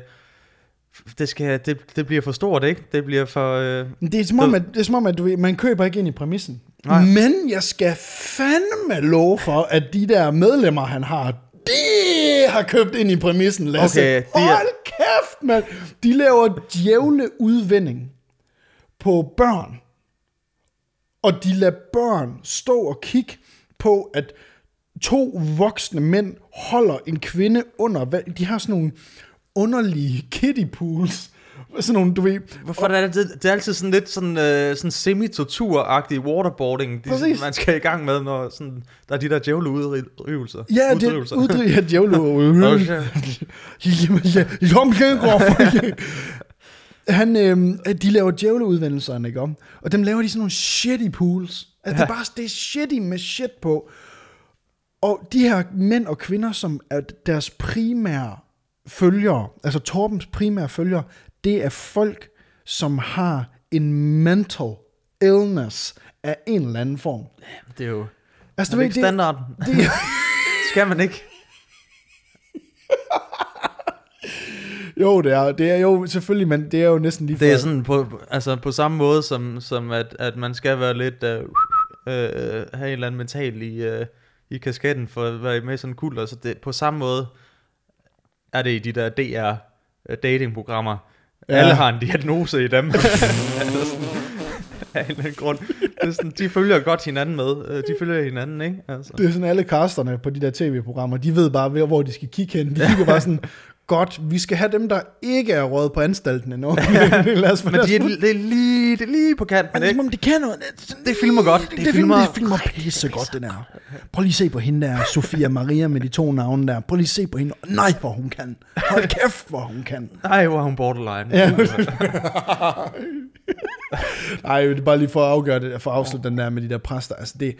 det, skal, det, det bliver for stort, ikke? Det bliver for... Øh, det er som om, at, det er som om, at du, man køber ikke ind i præmissen. Nej. Men jeg skal fandme love for, at de der medlemmer, han har, de har købt ind i præmissen, Lasse. Okay, de er- Hold kæft, mand. De laver djævleudvinding på børn. Og de lader børn stå og kigge på, at to voksne mænd holder en kvinde under vand. De har sådan nogle underlige kiddie pools. Sådan nogle, du ved... hvorfor er det, det, det er altid sådan lidt sådan, øh, sådan semi-tortur-agtig waterboarding, de, Præcis. man skal i gang med, når sådan, der er de der djævleudrivelser. Ja, det Uddrivelser. uddriver ja, djævle. Shit. Jamen, ja. Han, øh, de laver djævleudvendelser, ikke om? Og dem laver de sådan nogle shitty pools. Altså, det er bare det er shitty med shit på. Og de her mænd og kvinder, som er deres primære følgere, altså Torbens primære følgere, det er folk, som har en mental illness af en eller anden form. Det er jo Altså, er det ikke standarden. det, Skal man ikke? jo, det er, det er jo selvfølgelig, men det er jo næsten lige Det er sådan på, altså på samme måde, som, som at, at man skal være lidt, øh, øh, have en eller anden mental i, øh, i kasketten for at være med i sådan en kult. Altså det, på samme måde er det i de der DR øh, datingprogrammer. Ja. Alle har en diagnose i dem. altså sådan, af en eller anden grund. Det er sådan, de følger godt hinanden med. Øh, De følger hinanden, ikke? Altså. Det er sådan alle casterne på de der tv-programmer, de ved bare, hvor- hvor de skal kigge hen. De kigger bare sådan, godt, vi skal have dem, der ikke er råd på anstalten endnu. lad os, Men de er, det, er lige, det er lige på kanten, Men det ikke? som om, de kan noget. Det, Det filmer godt. Det, Det det, filmer, det filmer pisse godt, den her. Prøv lige at se på hende der, Sofia Maria med de to navne der. Prøv lige at se på hende. Nej, hvor hun kan. Hold kæft, hvor hun kan. Nej, hvor hun borderline. Ja. Nej, det er bare lige for at afgøre det, for at afslutte den der med de der præster. Altså det,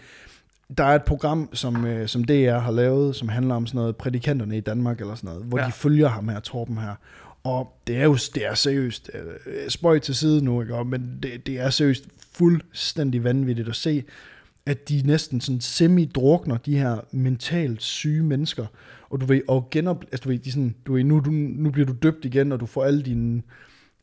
der er et program, som, øh, som DR har lavet, som handler om sådan noget prædikanterne i Danmark eller sådan noget, hvor ja. De følger ham her, Torben her. Og det er jo det er seriøst, øh, spøj til side nu, ikke? Men det, det er seriøst fuldstændig vanvittigt at se, at de næsten sådan semi-drukner de her mentalt syge mennesker. Og du ved, og genop, altså du ved, de sådan, du ved, nu, du, nu bliver du døbt igen, og du får alle dine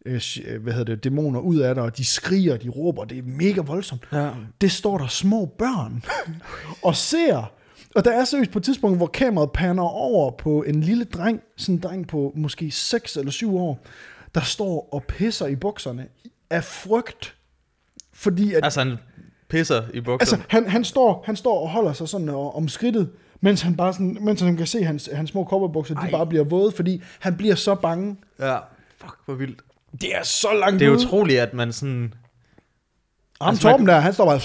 øh, øh, hvad hedder det, dæmoner ud af dig, og de skriger, de råber, det er mega voldsomt. Ja. Det står der små børn og ser. Og der er seriøst på et tidspunkt, hvor kameraet panner over på en lille dreng, sådan en dreng på måske 6 eller 7 år, der står og pisser i bukserne af frygt. Fordi at, Altså, han pisser i bukserne. altså han, han, står, han står og holder sig sådan om skridtet, mens han bare sådan, mens han kan se, hans, hans små kopperbukser, de bare bliver våde, fordi han bliver så bange. ja. Fuck, hvor vildt. Det er så langt Det er ude. utroligt, at man sådan... Ham Altså, man Torben der, han står bare...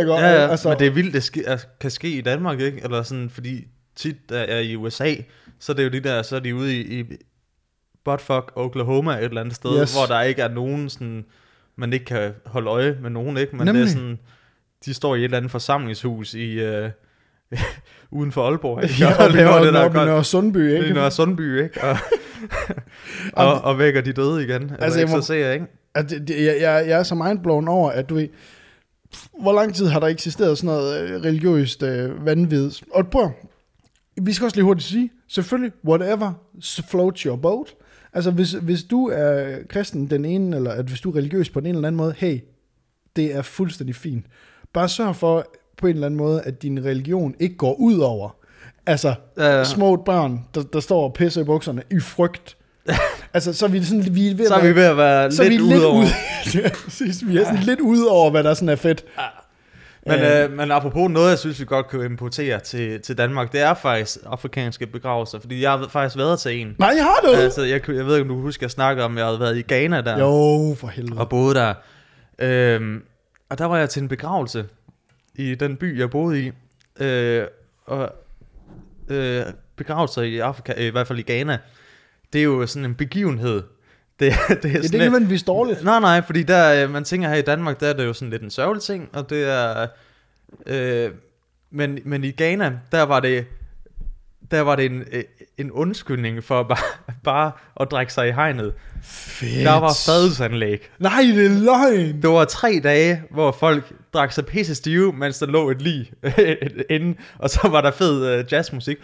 Ikke? Ja, ja, altså, men det er vildt, det ske, altså, kan ske i Danmark, ikke? Eller sådan, fordi tit der er i USA, så er det jo de der, så er de ude i, i buttfuck Oklahoma et eller andet sted, Yes. yes. hvor der ikke er nogen sådan, man ikke kan holde øje med nogen, ikke? Men Nemlig. det er sådan, de står i et eller andet forsamlingshus i, øh, uden for Aalborg, ikke? Ja, og i laver det der godt. Nørre Sundby, Det ikke? er Nørre Sundby, ikke? Og, og, og vækker de døde igen. Altså, Altså, ikke, så ser jeg, ikke? At det, det, jeg, jeg, jeg er så mindblown over, at du ved, hvor lang tid har der eksisteret sådan noget øh, religiøst øh, vanvid? Og prøv, vi skal også lige hurtigt sige, selvfølgelig, whatever floats your boat. Altså, hvis, hvis du er kristen den ene, eller at hvis du er religiøs på den ene eller anden måde, hey, det er fuldstændig fint. Bare sørg for på en eller anden måde, at din religion ikke går ud over, altså, Ja. små børn, der, der står og pisser i bukserne i frygt. altså, så er vi sådan, vi er ved Så er vi ved at være så lidt, vi lidt ude. ja, præcis. Vi er sådan lidt ude over, hvad der sådan er fedt. Men, Øh. men apropos noget, jeg synes, vi godt kan importere til, til Danmark, det er faktisk afrikanske begravelser, fordi jeg har faktisk været til en. Nej, jeg har det. Altså, jeg, jeg ved ikke, om du kan huske, jeg snakkede om, jeg havde været i Ghana der, Jo, for helvede. og boede der. Øhm, og der var jeg til en begravelse i den by, jeg boede i. Øh, og øh, begravelser i Afrika, i hvert fald i Ghana, det er jo sådan en begivenhed. Det, det er Det er sådan ikke nødvendigvis dårligt. Nej, nej, fordi der, øh, man tænker her i Danmark, der er det jo sådan lidt en sørgelig ting, og det er, øh, men, men i Ghana, der var det, der var det en, øh, en undskyldning for bare, bare at drikke sig i hegnet. Fedt. Der var fadelsanlæg. Nej, det er løgn. Det var tre dage, hvor folk drak sig pisse stive, mens der lå et lig inde, og så var der fed uh, jazzmusik.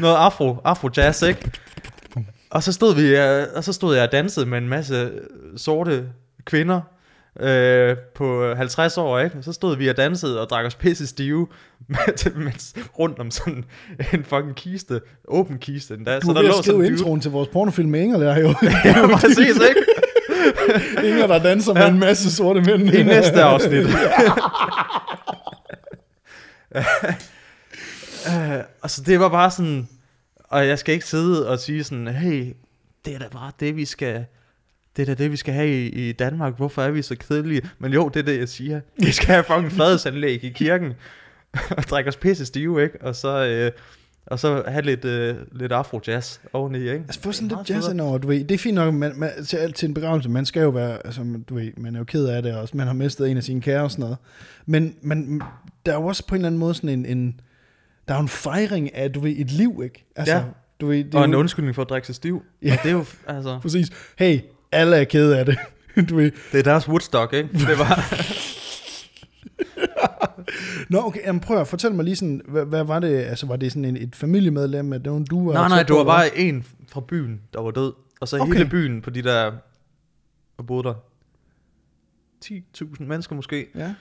Noget afro, afro jazz, ikke? Og så stod vi, uh, og så stod jeg og dansede med en masse sorte kvinder øh, på 50 år, ikke? Så stod vi og dansede og drak os pisse stive, mens, mens rundt om sådan en fucking kiste, åben kiste endda. Du så er der lå sådan introen til vores pornofilm med Inger, der jo. Ja, præcis, ikke? Inger, der danser med en masse sorte mænd. I næste afsnit. uh, altså det var bare sådan, og jeg skal ikke sidde og sige sådan, hey, det er da bare det, vi skal, det er da det, vi skal have i, i Danmark. Hvorfor er vi så kedelige? Men jo, det er det, jeg siger. Vi skal have fucking fladesanlæg i kirken, og drikke os pisse stive, ikke? Og så, øh, og så have lidt, øh, lidt afro-jazz oveni, ikke? Altså få sådan Det lidt jazz federe. indover, du ved. Det er fint nok man, man, til, til en begravelse. Man skal jo være, altså, du ved, man er jo ked af det, og man har mistet en af sine kære og sådan noget. Men, men der er jo også på en eller anden måde sådan en, en der er jo en fejring af, du ved, et liv, ikke? Altså, Ja. du ved, det er Og en jo, undskyldning for at drikke sig stiv. Ja. Ja. Og det er jo, altså... præcis. Hey, alle er kede af det. du ved. Det er deres Woodstock, ikke? Det var... Nå, okay, jamen prøv at fortælle mig lige sådan, hvad, hvad var det, altså var det sådan en, et familiemedlem, at det var du var nej, nej, det var bare en fra byen, der var død. Og så Okay. hele byen på de der... Hvor boede der? 10.000 mennesker måske. Ja.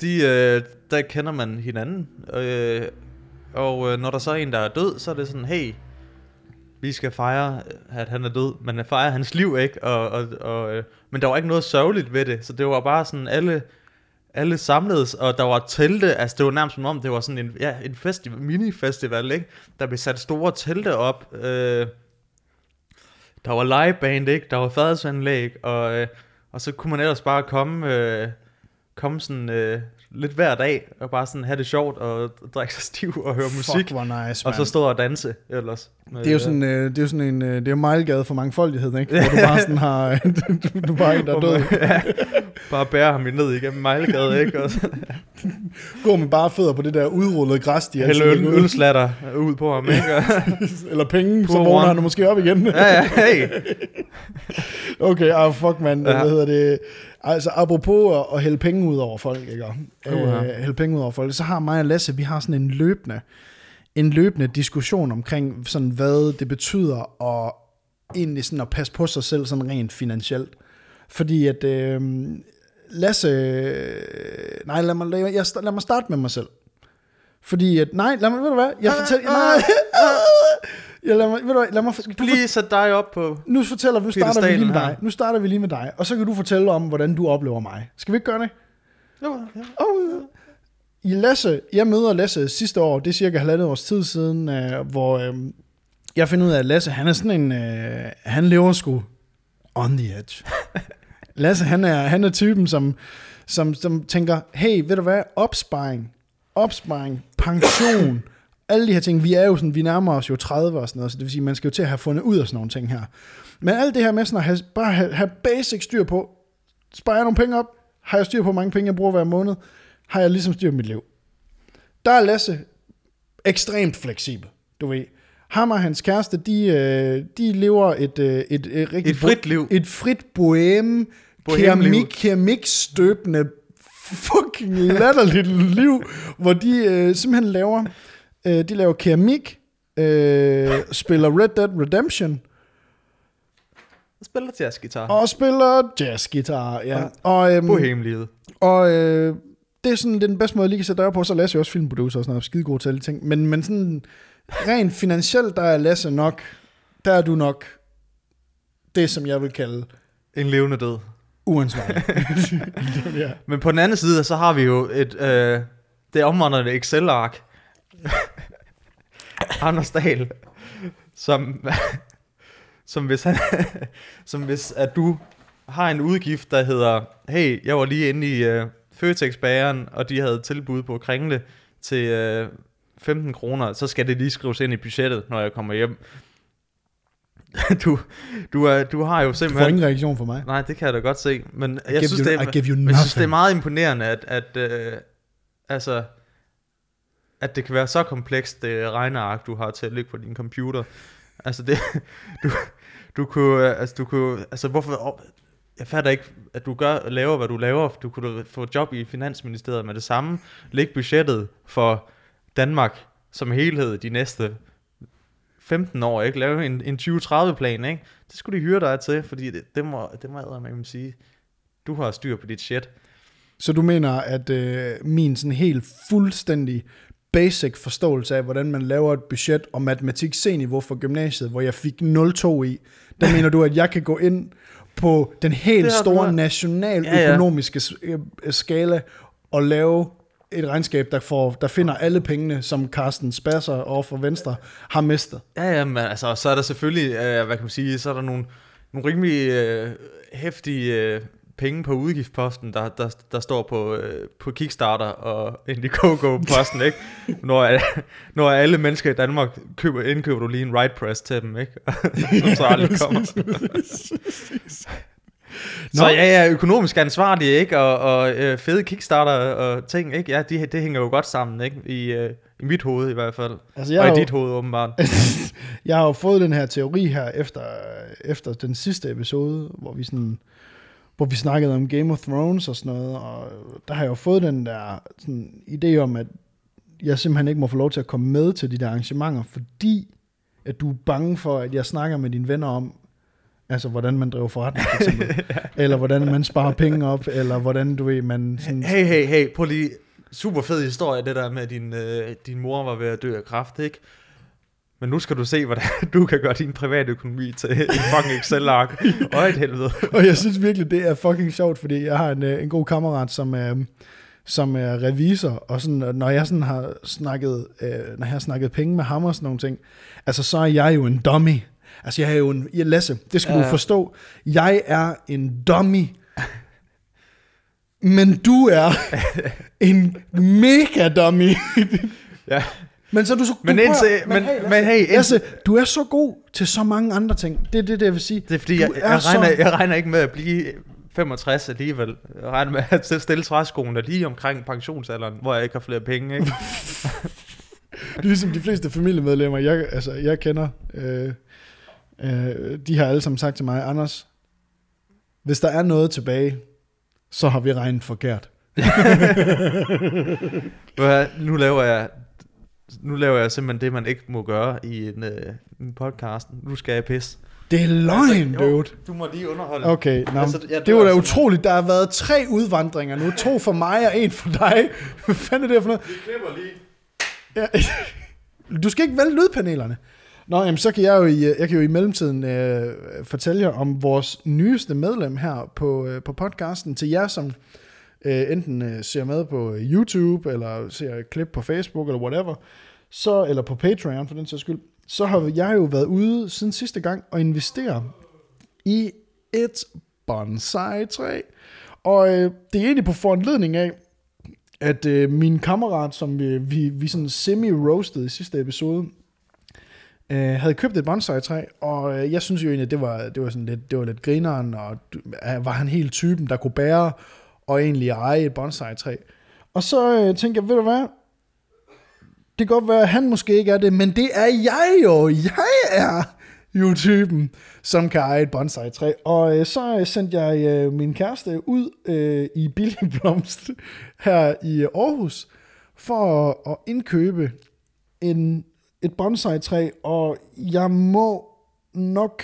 De, øh, der kender man hinanden. Øh, og øh, når der så er en, der er død, så er det sådan, hey, vi skal fejre, at han er død, men at fejre hans liv, ikke? Og, og, og, øh, men der var ikke noget sørgeligt ved det, så det var bare sådan, alle, alle samledes, og der var telte, altså det var nærmest som om, det var sådan en, ja, en festival, mini-festival, ikke? Der blev sat store telte op, øh, der var liveband, ikke? Der var fadelsanlæg, og, øh, og så kunne man ellers bare komme, øh, komme sådan øh, lidt hver dag, og bare sådan have det sjovt, og drikke sig stiv og høre musik, hvor nice, og så man. stå og danse ellers. Det er jo sådan, øh, det er jo sådan en, øh, det er jo mejlgade for mangfoldighed, ikke? Hvor du bare sådan har, du, du er bare en, der er død. ja, bare bære ham ned igennem Mejlegade, ikke? Og så Gå med bare fødder på det der udrullede græs, de hælde øl, ølslatter ud på ham, ikke? Eller penge, så vågner han måske op igen. ja, ja, hey. Okay, ah, fuck man, Ja. hvad hedder det? Altså, apropos at, at hælde penge ud over folk, ikke? Øh, hælde penge ud over folk, så har mig og Lasse, vi har sådan en løbende, en løbende diskussion omkring, sådan, hvad det betyder at egentlig sådan at passe på sig selv sådan rent finansielt. Fordi at øh, Lasse, nej, lad mig, lad, jeg, lad mig starte med mig selv. Fordi at, nej, lad mig, ved du hvad, jeg fortæller, nej, jeg lad mig, ved du lad mig, du, Lige sæt dig op på... nu fortæller vi, nu starter vi lige med her. dig. Nu starter vi lige med dig, og så kan du fortælle om, hvordan du oplever mig. Skal vi ikke gøre det? Ja, ja. Oh, I Lasse, jeg møder Lasse sidste år, det er cirka halvandet års tid siden, øh, hvor øh, jeg finder ud af, at Lasse, han er sådan en, øh, han lever sgu on the edge. Lasse, han er, han er typen, som, som, som tænker, hey, ved du hvad, opsparing, opsparing, pension, alle de her ting, vi er jo sådan, vi nærmer os jo 30 og sådan noget, så det vil sige, man skal jo til at have fundet ud af sådan nogle ting her. Men alt det her med sådan at have, bare have, have basic styr på, sparer jeg nogle penge op, har jeg styr på, hvor mange penge jeg bruger hver måned, har jeg ligesom styr på mit liv. Der er Lasse ekstremt fleksibel, du ved. Ham og hans kæreste, de, øh, de lever et, øh, et, et, rigtig Et frit liv. Et frit bohem, Bohemeliv. keramik, keramikstøbende, fucking latterligt liv, hvor de øh, simpelthen laver, øh, de laver keramik, øh, spiller Red Dead Redemption, Spiller jazzgitar. og spiller jazzgitar, ja. Og- Og, øhm, Bohemlivet. og øh, det er sådan det er den bedste måde, jeg lige kan sætte døre på. Så er Lasse jo også filmproducer og sådan noget, skide god til alle ting. Men, men sådan rent finansielt, der er Lasse nok, der er du nok det, som jeg vil kalde En levende død. uansvarlig. ja. Men på den anden side, så har vi jo et, øh, det omvandrende Excel-ark. Anders Dahl, som, som hvis, han, som hvis at du har en udgift, der hedder, hey, jeg var lige inde i øh, Føtex-bageren, og de havde tilbud på kringle til øh, 15 kroner, så skal det lige skrives ind i budgettet, når jeg kommer hjem. Du, du, er, du har jo Du får simpelthen... ingen reaktion fra mig. Nej, det kan jeg da godt se, men jeg synes, you, det er, jeg synes, det er meget imponerende, at, at, øh, altså, at det kan være så komplekst, det regneark, du har til at ligge på din computer. Altså, det, du, du kunne, øh, altså, du kunne, altså, hvorfor, jeg fatter ikke, at du gør, laver, hvad du laver. Du kunne få job i Finansministeriet med det samme. Læg budgettet for Danmark som helhed de næste 15 år, ikke? Lave en, en 2030-plan, ikke? Det skulle de hyre dig til, fordi det, det må, det må jeg sige. Du har styr på dit shit. Så du mener, at øh, min sådan helt fuldstændig basic forståelse af, hvordan man laver et budget og matematik C-niveau for gymnasiet, hvor jeg fik 0,2 i, der mener du, at jeg kan gå ind på den helt store nationaløkonomiske ja, ja. skala og lave et regnskab, der, får, der finder alle pengene, som Carsten Spasser over for Venstre har mistet. Ja, ja, men altså, så er der selvfølgelig, øh, hvad kan man sige, så er der nogle, nogle rimelig øh, hæftige øh, penge på udgiftsposten, der, der, der står på, øh, på Kickstarter og Indiegogo-posten, ikke? Når, øh, når alle mennesker i Danmark køber, indkøber du lige en right press til dem, ikke? Som så aldrig kommer. Så Nå. ja, ja, økonomisk ansvarlig, ikke? Og, og øh, fede Kickstarter og ting, ikke? Ja, de, det hænger jo godt sammen, ikke? I, øh, i mit hoved i hvert fald. Altså, jeg og i jo- dit hoved åbenbart. jeg har jo fået den her teori her efter, efter den sidste episode, hvor vi sådan hvor vi snakkede om Game of Thrones og sådan noget, og der har jeg jo fået den der sådan, idé om, at jeg simpelthen ikke må få lov til at komme med til de der arrangementer, fordi at du er bange for, at jeg snakker med dine venner om, altså hvordan man driver forretning, for eksempel. eller hvordan man sparer penge op, eller hvordan du ved, man sådan, Hey, hey, hey, prøv lige. Super fed historie, det der med, at din, øh, din mor var ved at dø af kræft, ikke? Men nu skal du se, hvordan du kan gøre din private økonomi til en fucking Excel-ark. Og et helvede. Og jeg synes virkelig, det er fucking sjovt, fordi jeg har en, øh, en god kammerat, som er, som er revisor, og sådan, når jeg sådan har snakket, øh, når jeg har snakket penge med ham og sådan nogle ting, altså så er jeg jo en dummy. Altså jeg er jo en, ja, Lasse, det skal. Ja. du forstå, jeg er en dummy, men du er en mega dummy. Ja. Men så er du så Men du, prøv- indtil- men- hey, Lasse, men hey, indtil- Lasse, du er så god til så mange andre ting. Det er det, det jeg vil sige. Det er fordi, Du jeg, er jeg, regner, så- jeg regner ikke med at blive 65 alligevel. Jeg regner med at stille træskoene lige omkring pensionsalderen, hvor jeg ikke har flere penge. Ikke? Ligesom de fleste familiemedlemmer, jeg, altså, jeg kender, øh, øh, de har alle sammen sagt til mig, Anders, hvis der er noget tilbage, så har vi regnet forkert. Nu laver jeg nu laver jeg simpelthen det, man ikke må gøre i en, øh, en podcast. Nu skal jeg pisse. Det er løgn, Altså, jo, dude. Du må lige underholde. Okay, nå, Altså, jeg det var da simpelthen. utroligt. Der har været tre udvandringer nu. To for mig og en for dig. Hvad fanden er det for noget? Vi klipper lige. Ja. Du skal ikke vælge lydpanelerne. Nå, jamen, så kan jeg jo i, jeg kan jo i mellemtiden øh, fortælle jer om vores nyeste medlem her på, øh, på podcasten. Til jer, som øh, enten øh, ser med på øh, YouTube, eller ser et klip på Facebook, eller whatever, så, eller på Patreon for den sags skyld, så har jeg jo været ude siden sidste gang og investere i et bonsai-træ. Og øh, det er egentlig på foranledning af, at øh, min kammerat, som vi, vi, vi sådan semi-roasted i sidste episode, øh, havde købt et bonsai-træ, og øh, jeg synes jo egentlig, at det var, det var, sådan lidt, det var lidt grineren, og øh, var han helt typen, der kunne bære og egentlig eje et bonsai-træ. Og så øh, tænkte jeg, ved du hvad? Det kan godt være, at han måske ikke er det, men det er jeg jo. Jeg er jo typen, som kan eje et bonsai-træ. Og øh, så øh, sendte jeg øh, min kæreste ud øh, i Billig Blomst her i Aarhus for at, at indkøbe en, et bonsai-træ, og jeg må nok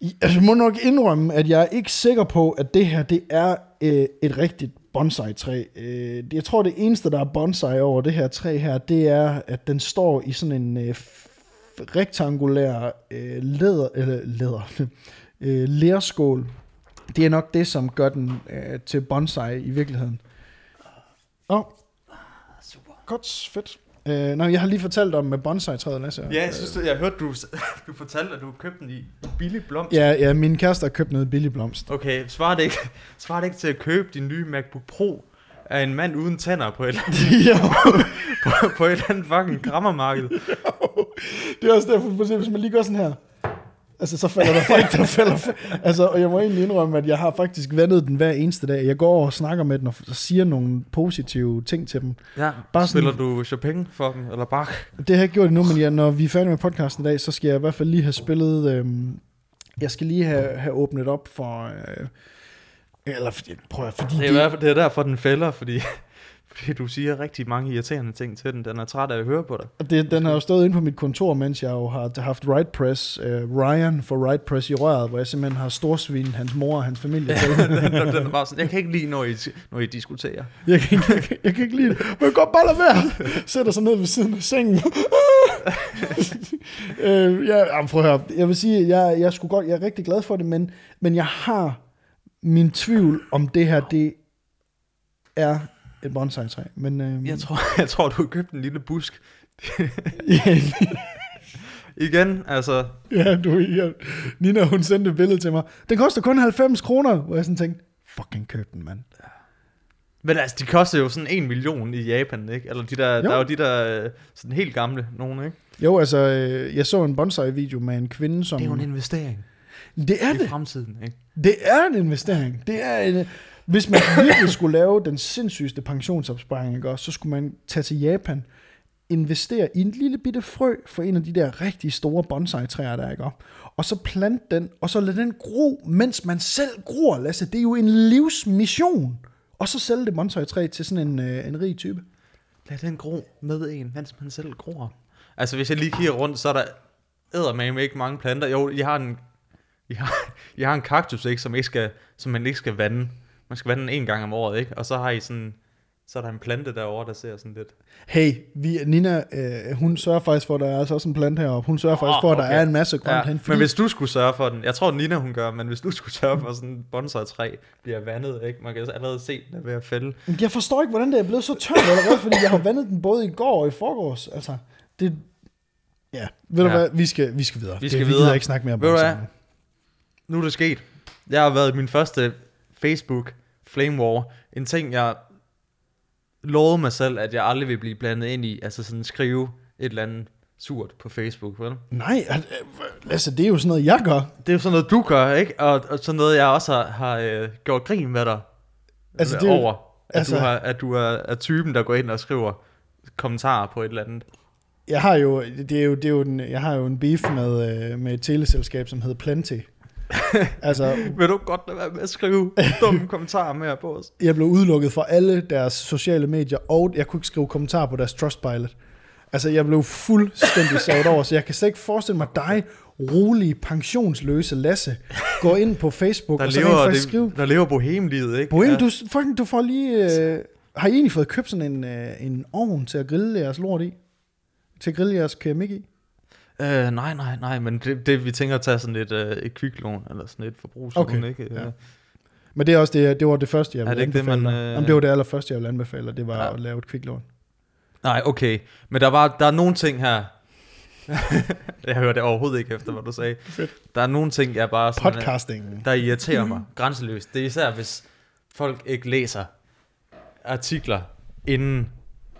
jeg må nok indrømme, at jeg er ikke sikker på, at det her det er øh, et rigtigt bonsai-træ. Øh, jeg tror, det eneste, der er bonsai over det her træ her, det er, at den står i sådan en øh, rektangulær øh, læder, eller læder, øh, lærskål. Det er nok det, som gør den øh, til bonsai i virkeligheden. Åh, oh. Super. godt, fedt. Øh, nej, jeg har lige fortalt om med bonsai-træet, Lasse. Ja, jeg synes, jeg hørte, du, du fortalte, at du købte den i billig blomst. Ja, ja, min kæreste har købt noget billig blomst. Okay, svarer det, ikke, svarer det ikke til at købe din nye MacBook Pro af en mand uden tænder på et eller andet, jo, på, på et eller andet fucking grammermarked? det er også derfor, for eksempel, hvis man lige gør sådan her, altså så falder der faktisk, der falder, altså, og jeg må egentlig indrømme, at jeg har faktisk vandet den hver eneste dag. Jeg går over og snakker med den og siger nogle positive ting til dem. Ja, Bare spiller sådan- du Chopin for dem, eller Bach? Det har jeg ikke gjort endnu, men ja, når vi er færdige med podcasten i dag, så skal jeg i hvert fald lige have spillet, øhm, jeg skal lige have, have åbnet op for, øh, eller prøv at, fordi Det er, fald, det er derfor, den fælder, fordi, fordi du siger rigtig mange irriterende ting til den. Den er træt af at høre på dig. Det, den har jo stået inde på mit kontor, mens jeg jo har haft Right Press, uh, Ryan for Right Press i røret, hvor jeg simpelthen har storsvin hans mor og hans familie til. den, den er bare sådan, jeg kan ikke lide, når I, når I diskuterer. Jeg kan, ikke, jeg, kan, jeg kan ikke lide det. Men godt bare lade være. Sætter sig ned ved siden af sengen. øh, ja, prøv at høre. Jeg vil sige, jeg, jeg, er sgu godt, jeg er rigtig glad for det, men, men jeg har min tvivl om det her, det er et bonsai-træ. Men, øh, Jeg tror, jeg tror du har købt en lille busk. Igen, altså, ja, du, ja. Nina, hun sendte et billede til mig. Den koster kun 90 kroner, hvor jeg sådan tænkte, fucking køb den, mand. men altså, de koster jo sådan en million i Japan, ikke? Eller de der, Jo. der er jo de der øh, sådan helt gamle nogen, ikke? Jo, altså, øh, jeg så en bonsai-video med en kvinde, som... Det er jo en investering det er i det. fremtiden, ikke? Det er en investering. Det er en, hvis man virkelig skulle lave den sindssygeste pensionsopsparing, ikke, så skulle man tage til Japan, investere i en lille bitte frø for en af de der rigtig store bonsai-træer, der er, ikke? og så plante den, og så lade den gro, mens man selv gror, Lasse. Det er jo en livsmission. Og så sælge det bonsai-træ til sådan en, øh, en rig type. Lad den gro med en, mens man selv gror. Altså, hvis jeg lige kigger rundt, så er der eddermame ikke mange planter. Jo, jeg har en, jeg har, jeg har en kaktus, ikke, som, ikke skal, som man ikke skal vande. Man skal vande den en gang om året, ikke? Og så har I sådan, så er der en plante derovre, der ser sådan lidt... Hey, vi, Nina, øh, hun sørger faktisk for, at der er altså også en plante heroppe. Hun sørger faktisk Åh, for, at der okay. er en masse grønt Ja, hen. men hvis du skulle sørge for den, jeg tror Nina hun gør, men hvis du skulle sørge for sådan en bonsai-træ bliver vandet, ikke? Man kan allerede se den er ved at fælde. Jeg forstår ikke, hvordan det er blevet så tørt allerede, fordi jeg har vandet den både i går og i forgårs. Altså, det... Ja, ved du Ja. hvad, vi skal, vi skal videre. Vi skal det, videre. Vi ikke snakke mere om du bonsai. Nu er det sket. Jeg har været i min første Facebook Flame War. En ting, jeg lovede mig selv, at jeg aldrig vil blive blandet ind i. Altså sådan skrive et eller andet surt på Facebook, vel? Nej, al- altså det er jo sådan noget, jeg gør. Det er jo sådan noget, du gør, ikke? Og, og sådan noget, jeg også har, har øh, gjort grin med dig Altså, det er over. At, altså- du, har, at du er, er typen, der går ind og skriver kommentarer på et eller andet. Jeg har jo, det er jo, det er jo den, jeg har jo en beef med, øh, med et teleselskab, som hedder Plenty. altså, Vil du godt lade være med at skrive dumme kommentarer mere på os? jeg blev udelukket fra alle deres sociale medier, og jeg kunne ikke skrive kommentarer på deres Trustpilot. Altså, jeg blev fuldstændig savet over, så jeg kan slet ikke forestille mig dig, rolig, pensionsløse Lasse, gå ind på Facebook, Der og så lever, rent faktisk det, skrive, der lever bohemlivet, ikke? Bohem, Ja. du, fucking, du får lige... Øh, har I egentlig fået købt sådan en, øh, en ovn til at grille jeres lort i? Til at grille jeres keramik i? Øh, nej, nej, nej, men det, det vi tænker at tage sådan et, øh, et kviklån, eller sådan et forbrugslån, Okay, ikke? ja. Ja. Men det er også det, det var det første, jeg ville det ikke det, anbefale man, øh, Jamen, det var det allerførste, jeg ville anbefale det var Ja. at lave et kviklån. Nej, okay. Men der, var, der er nogle ting her... jeg hørte overhovedet ikke efter, hvad du sagde. Der er nogle ting, jeg bare sådan, Podcasting. der irriterer mig grænseløst. Det er især, hvis folk ikke læser artikler, inden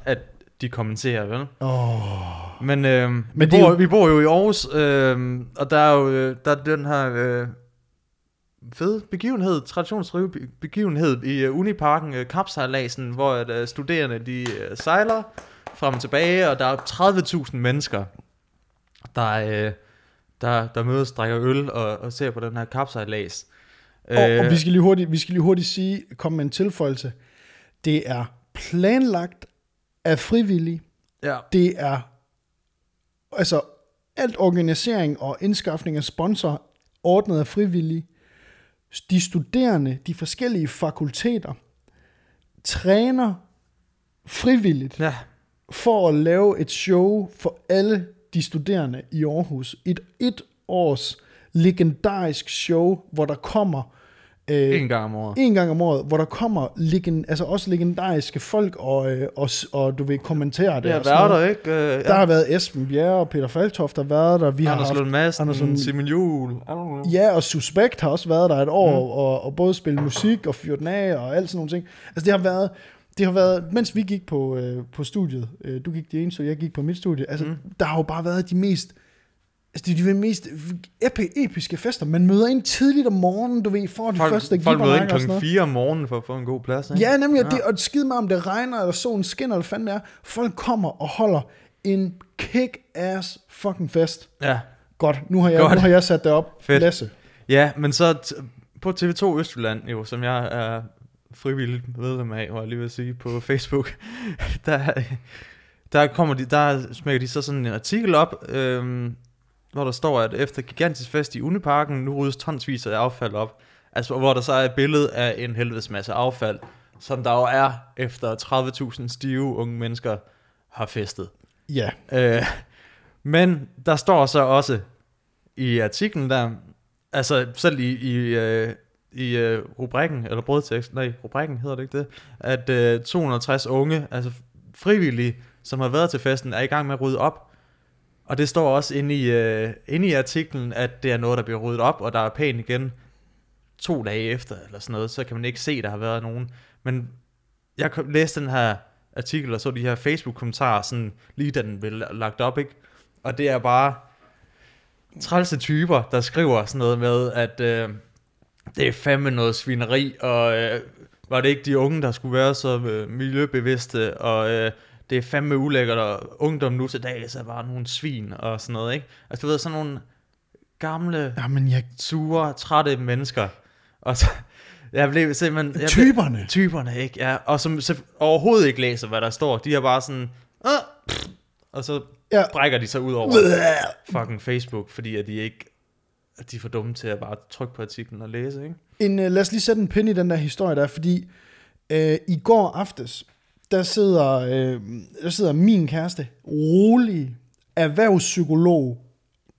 at de kommenterer, vel? Åh, Men, øh, Men vi, bor, jo- vi bor jo i Aarhus, øh, og der er jo øh, der er den her øh, fed begivenhed, traditionsrig begivenhed i uh, Uniparken, uh, kapsejladsen, hvor uh, studerende de uh, sejler frem og tilbage, og der er 30.000 mennesker, der, uh, der, der mødes, drikker øl og, og ser på den her kapsejlads. Og, og vi, skal lige hurtigt, vi skal lige hurtigt sige, komme med en tilføjelse. Det er planlagt af frivillige. Ja. Det er altså alt organisering og indskaffning af sponsor ordnet af frivillige. De studerende, de forskellige fakulteter, træner frivilligt Ja, for at lave et show for alle de studerende i Aarhus. Et et års legendarisk show, hvor der kommer øh, en gang om året. en gang om året, hvor der kommer legend, altså også legendariske folk og, øh, og, og du vil kommentere det. Har sådan været noget. der, ikke? Uh, Der har været Esben Bjerre og Peter Faltoft, der har været der. Vi har Anders haft, Lund Madsen, Anders Lund- Simon Juhl. Ja, og Suspekt har også været der et år, mm. og, og både spillet musik og fyrt den af og alt sådan nogle ting. Altså det har været, det har været, mens vi gik på, øh, på studiet, øh, du gik det ene, så jeg gik på mit studie, altså mm. der har jo bare været de mest, altså det er de mest epi, episke fester. Man møder ind tidligt om morgenen, du ved, for de Folk, første folk møder ind klokken noget. 4 om morgenen for at få en god plads, ikke? Ja, nemlig, ja. Det, og skide mig om det regner, eller solen skinner, eller fanden det er. Folk kommer og holder en kick-ass fucking fest. Ja. Godt, nu har jeg, Godt. Nu har jeg sat det op. Fedt. Lasse. Ja, men så på TV2 Østjylland, jo, som jeg er frivilligt medlem af, var jeg lige at sige, på Facebook, der, der, kommer de, der smækker de så sådan en artikel op, øhm, hvor der står, at efter gigantisk fest i Uniparken, nu ryddes tonsvis af affald op. Altså, hvor der så er et billede af en helvedes masse affald, som der jo er efter 30.000 stive unge mennesker har festet. Ja. Øh, men der står så også i artiklen der, altså selv i, i, øh, i øh, rubrikken, eller brødtekst, nej, rubrikken hedder det ikke det, at øh, 260 unge, altså frivillige, som har været til festen, er i gang med at rydde op. Og det står også inde i, øh, inde i artiklen, at det er noget, der bliver ryddet op, og der er pænt igen to dage efter, eller sådan noget, så kan man ikke se, at der har været nogen. Men jeg kom- læste den her artikel, og så de her Facebook-kommentarer, sådan, lige da den blev lagt op, ikke? Og det er bare trælse typer, der skriver sådan noget med, at øh, det er fandme noget svineri, og øh, var det ikke de unge, der skulle være så øh, miljøbevidste, og øh, det er fandme ulækkert, og ungdom nu til dags er bare nogle svin, og sådan noget, ikke? Altså du ved, sådan nogle gamle, Jamen, jeg, sure, trætte mennesker, og så, jeg blev simpelthen... Jeg blev, typerne. typerne, ikke? Ja, og som så overhovedet ikke læser, hvad der står. De er bare sådan... "Ah", og så Ja. brækker de sig ud over fucking Facebook, fordi at de ikke at de er for dumme til at bare trykke på artiklen og læse, ikke? En, uh, lad os lige sætte en pinde i den der historie der, fordi uh, i går aftes, der sidder, uh, der sidder min kæreste, rolig, erhvervspsykolog,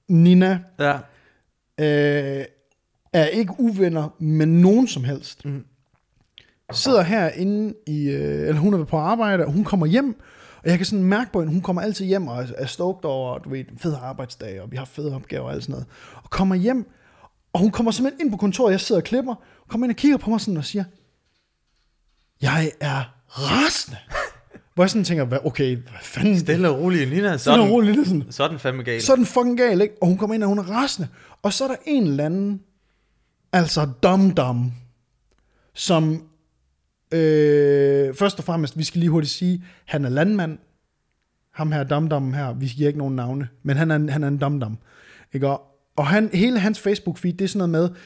Nina, Ja. uh, er ikke uvenner med nogen som helst. Mm. Sidder herinde i, uh, eller hun er på arbejde, og hun kommer hjem, og jeg kan sådan mærke på hende, hun kommer altid hjem og er- stoked over, du ved, fed arbejdsdag, og vi har fede opgaver og alt sådan noget. Og kommer hjem, og hun kommer simpelthen ind på kontoret, jeg sidder og klipper, kommer ind og kigger på mig sådan og siger, jeg er rasende. Hvor jeg sådan tænker, "Hvad- okay, hvad fanden? Stille og roligt, Nina. Så Sådan er og roligt, lidt sådan. så er den fandme gal. Så er den fucking gal, ikke? Og hun kommer ind, og hun er rasende. Og så er der en eller anden, altså dum-dum, som øh, først og fremmest, vi skal lige hurtigt sige, han er landmand. Ham her, dum her, vi giver ikke nogen navne, men han er, en- han er en dum Ikke? Og, og han, hele hans Facebook-feed, det er sådan noget med,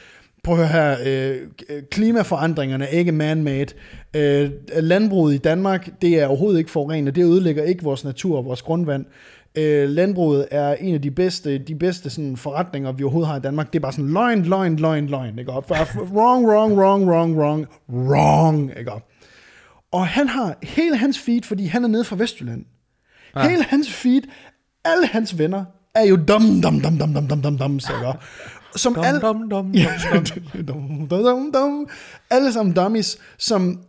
prøv at høre her, øh, klimaforandringerne er ikke man-made. Øh, landbruget i Danmark, det er overhovedet ikke forurenet, det ødelægger ikke vores natur og vores grundvand. Øh, landbruget er en af de bedste, de bedste sådan, forretninger, vi overhovedet har i Danmark. Det er bare sådan løgn, løgn, løgn, løgn. Ikke? Og wrong, wrong, wrong, wrong, wrong, wrong. Ikke? Og han har hele hans feed, fordi han er nede fra Vestjylland. Ja. Hele hans feed, alle hans venner, er jo dum, dum, dum, dum, dum, dum, dum, dum? Som Dum, alle, dum, dum, Ja, dum, dum, dum. Alle sammen dummies, som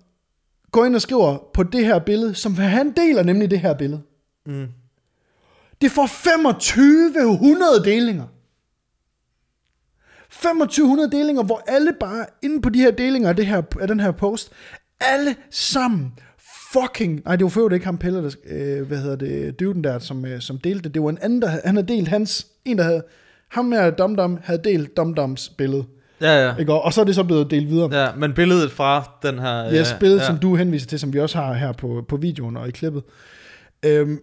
går ind og skriver på det her billede, som han deler nemlig det her billede. Mm. Det får 2500 delinger. 2500 delinger, hvor alle bare inde på de her delinger af, det her, af den her post, alle sammen fucking, nej det var før det ikke ham Pelle, der, øh, hvad hedder det, dyvden der, som, øh, som delte det, det var en anden, der han havde delt hans, en der havde, ham her Dum Dum havde delt Dum Dums billede. Ja, ja. Ikke? Og så er det så blevet delt videre. Ja, men billedet fra den her... Ja, spillet, ja. som du henviser til, som vi også har her på, på videoen og i klippet. Øhm,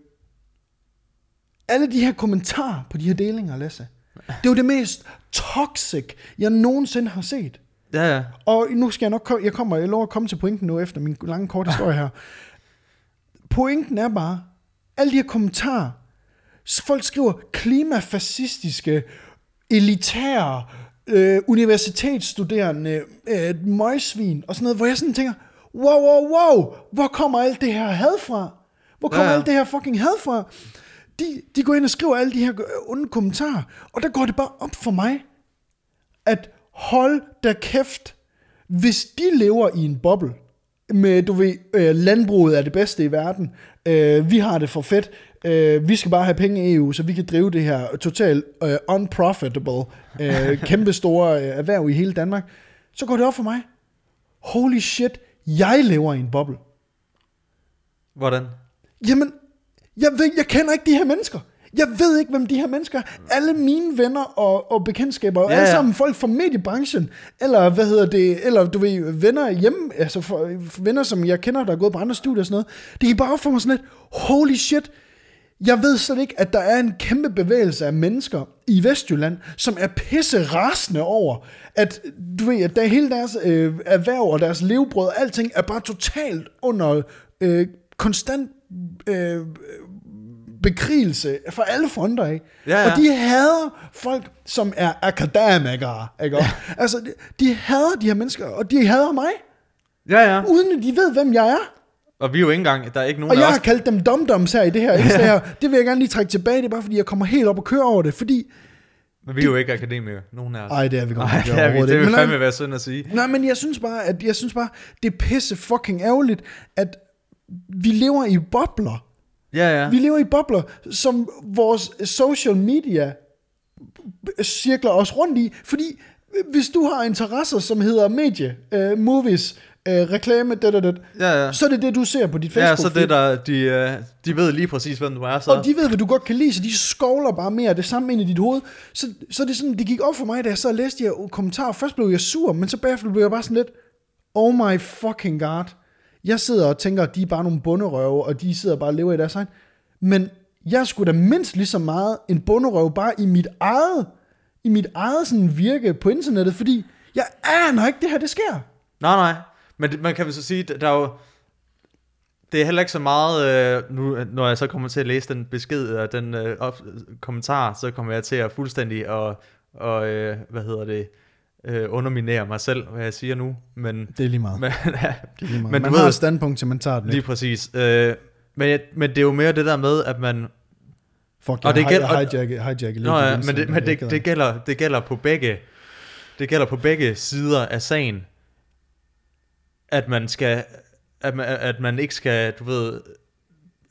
alle de her kommentarer på de her delinger, Lasse, det er jo det mest toxic, jeg nogensinde har set. Ja, ja. Og nu skal jeg nok komme, jeg kommer, jeg lover at komme til pointen nu efter min lange korte historie her. Pointen er bare, alle de her kommentarer, folk skriver klimafascistiske, elitære, øh, universitetsstuderende, øh, møgsvin og sådan noget, hvor jeg sådan tænker, wow, wow, wow, hvor kommer alt det her had fra? Hvor kommer Ja, alt det her fucking had fra? De, de går ind og skriver alle de her øh, onde kommentarer, og der går det bare op for mig, at hold da kæft, hvis de lever i en boble, med, du ved, øh, landbruget er det bedste i verden, øh, vi har det for fedt, øh, vi skal bare have penge i EU, så vi kan drive det her totalt øh, unprofitable, øh, kæmpe store øh, erhverv i hele Danmark, så går det op for mig. Holy shit, jeg lever i en boble. Hvordan? Jamen, jeg, ved, jeg kender ikke de her mennesker. Jeg ved ikke, hvem de her mennesker er. Alle mine venner og, og bekendtskaber, Ja, ja, alle sammen folk fra mediebranchen, eller hvad hedder det, eller du ved, venner hjemme, altså for, venner, som jeg kender, der er gået på andre studier og sådan noget. Det gik bare op for mig sådan lidt, holy shit, jeg ved slet ikke, at der er en kæmpe bevægelse af mennesker i Vestjylland, som er pisse rasende over, at du ved, at der hele deres øh, erhverv og deres levebrød og alting er bare totalt under øh, konstant øh, bekrigelse fra alle fronter af. Ja, ja. Og de hader folk, som er akademikere. Ikke? Ja. Altså, de, de hader de her mennesker, og de hader mig, Ja, ja. uden at de ved, hvem jeg er. Og vi er jo ikke engang... Der er ikke nogen Og jeg os... har kaldt dem domdoms her i det her indslag her. Det vil jeg gerne lige trække tilbage. Det er bare fordi, jeg kommer helt op og kører over det. Fordi, Men vi er jo ikke akademikere, nogen af os. ej, det er vi godt Nej, det, er vi, det ikke. vil Men, fandme nej, være synd at sige. nej, men jeg synes bare, at jeg synes bare, det er pisse fucking ærgerligt, at vi lever i bobler. Ja, ja. Vi lever i bobler, som vores social media cirkler os rundt i, fordi hvis du har interesser, som hedder medie, uh, movies, uh, reklame, det, det, det, Ja, ja. så er det det, du ser på dit Ja, Facebook. så det der, de, øh, de ved lige præcis, hvem du er, så... Og de ved, hvad du godt kan lide, så de skovler bare mere det samme ind i dit hoved. Så, så det, er sådan, det gik op for mig, da jeg så læste de her kommentarer. Først blev jeg sur, men så bagefter blev jeg bare sådan lidt, oh my fucking god. Jeg sidder og tænker, at de er bare nogle bunderøve, og de sidder bare og lever i deres egen. Men jeg skulle da mindst lige så meget en bunderøv bare i mit eget, i mit eget sådan virke på internettet, fordi jeg aner ikke, det her det sker. Nej, nej. Men det, man kan vel så sige, der er jo... Det er heller ikke så meget, øh, nu, når jeg så kommer til at læse den besked og den øh, op, kommentar, så kommer jeg til at fuldstændig og, og øh, hvad hedder det, øh, underminere mig selv, hvad jeg siger nu. Men, Det er lige meget. men, Det er lige meget. Men Man du har ved- et standpunkt til, man tager den. lige præcis. Øh, men, jeg- men det er jo mere det der med, at man... Fuck, og det jeg gælder- har hijacket, hijacket lidt. Nå ja, men, det, men jeg det, det, gælder, det gælder på begge det gælder på begge sider af sagen, at man skal, at man, at man ikke skal, du ved,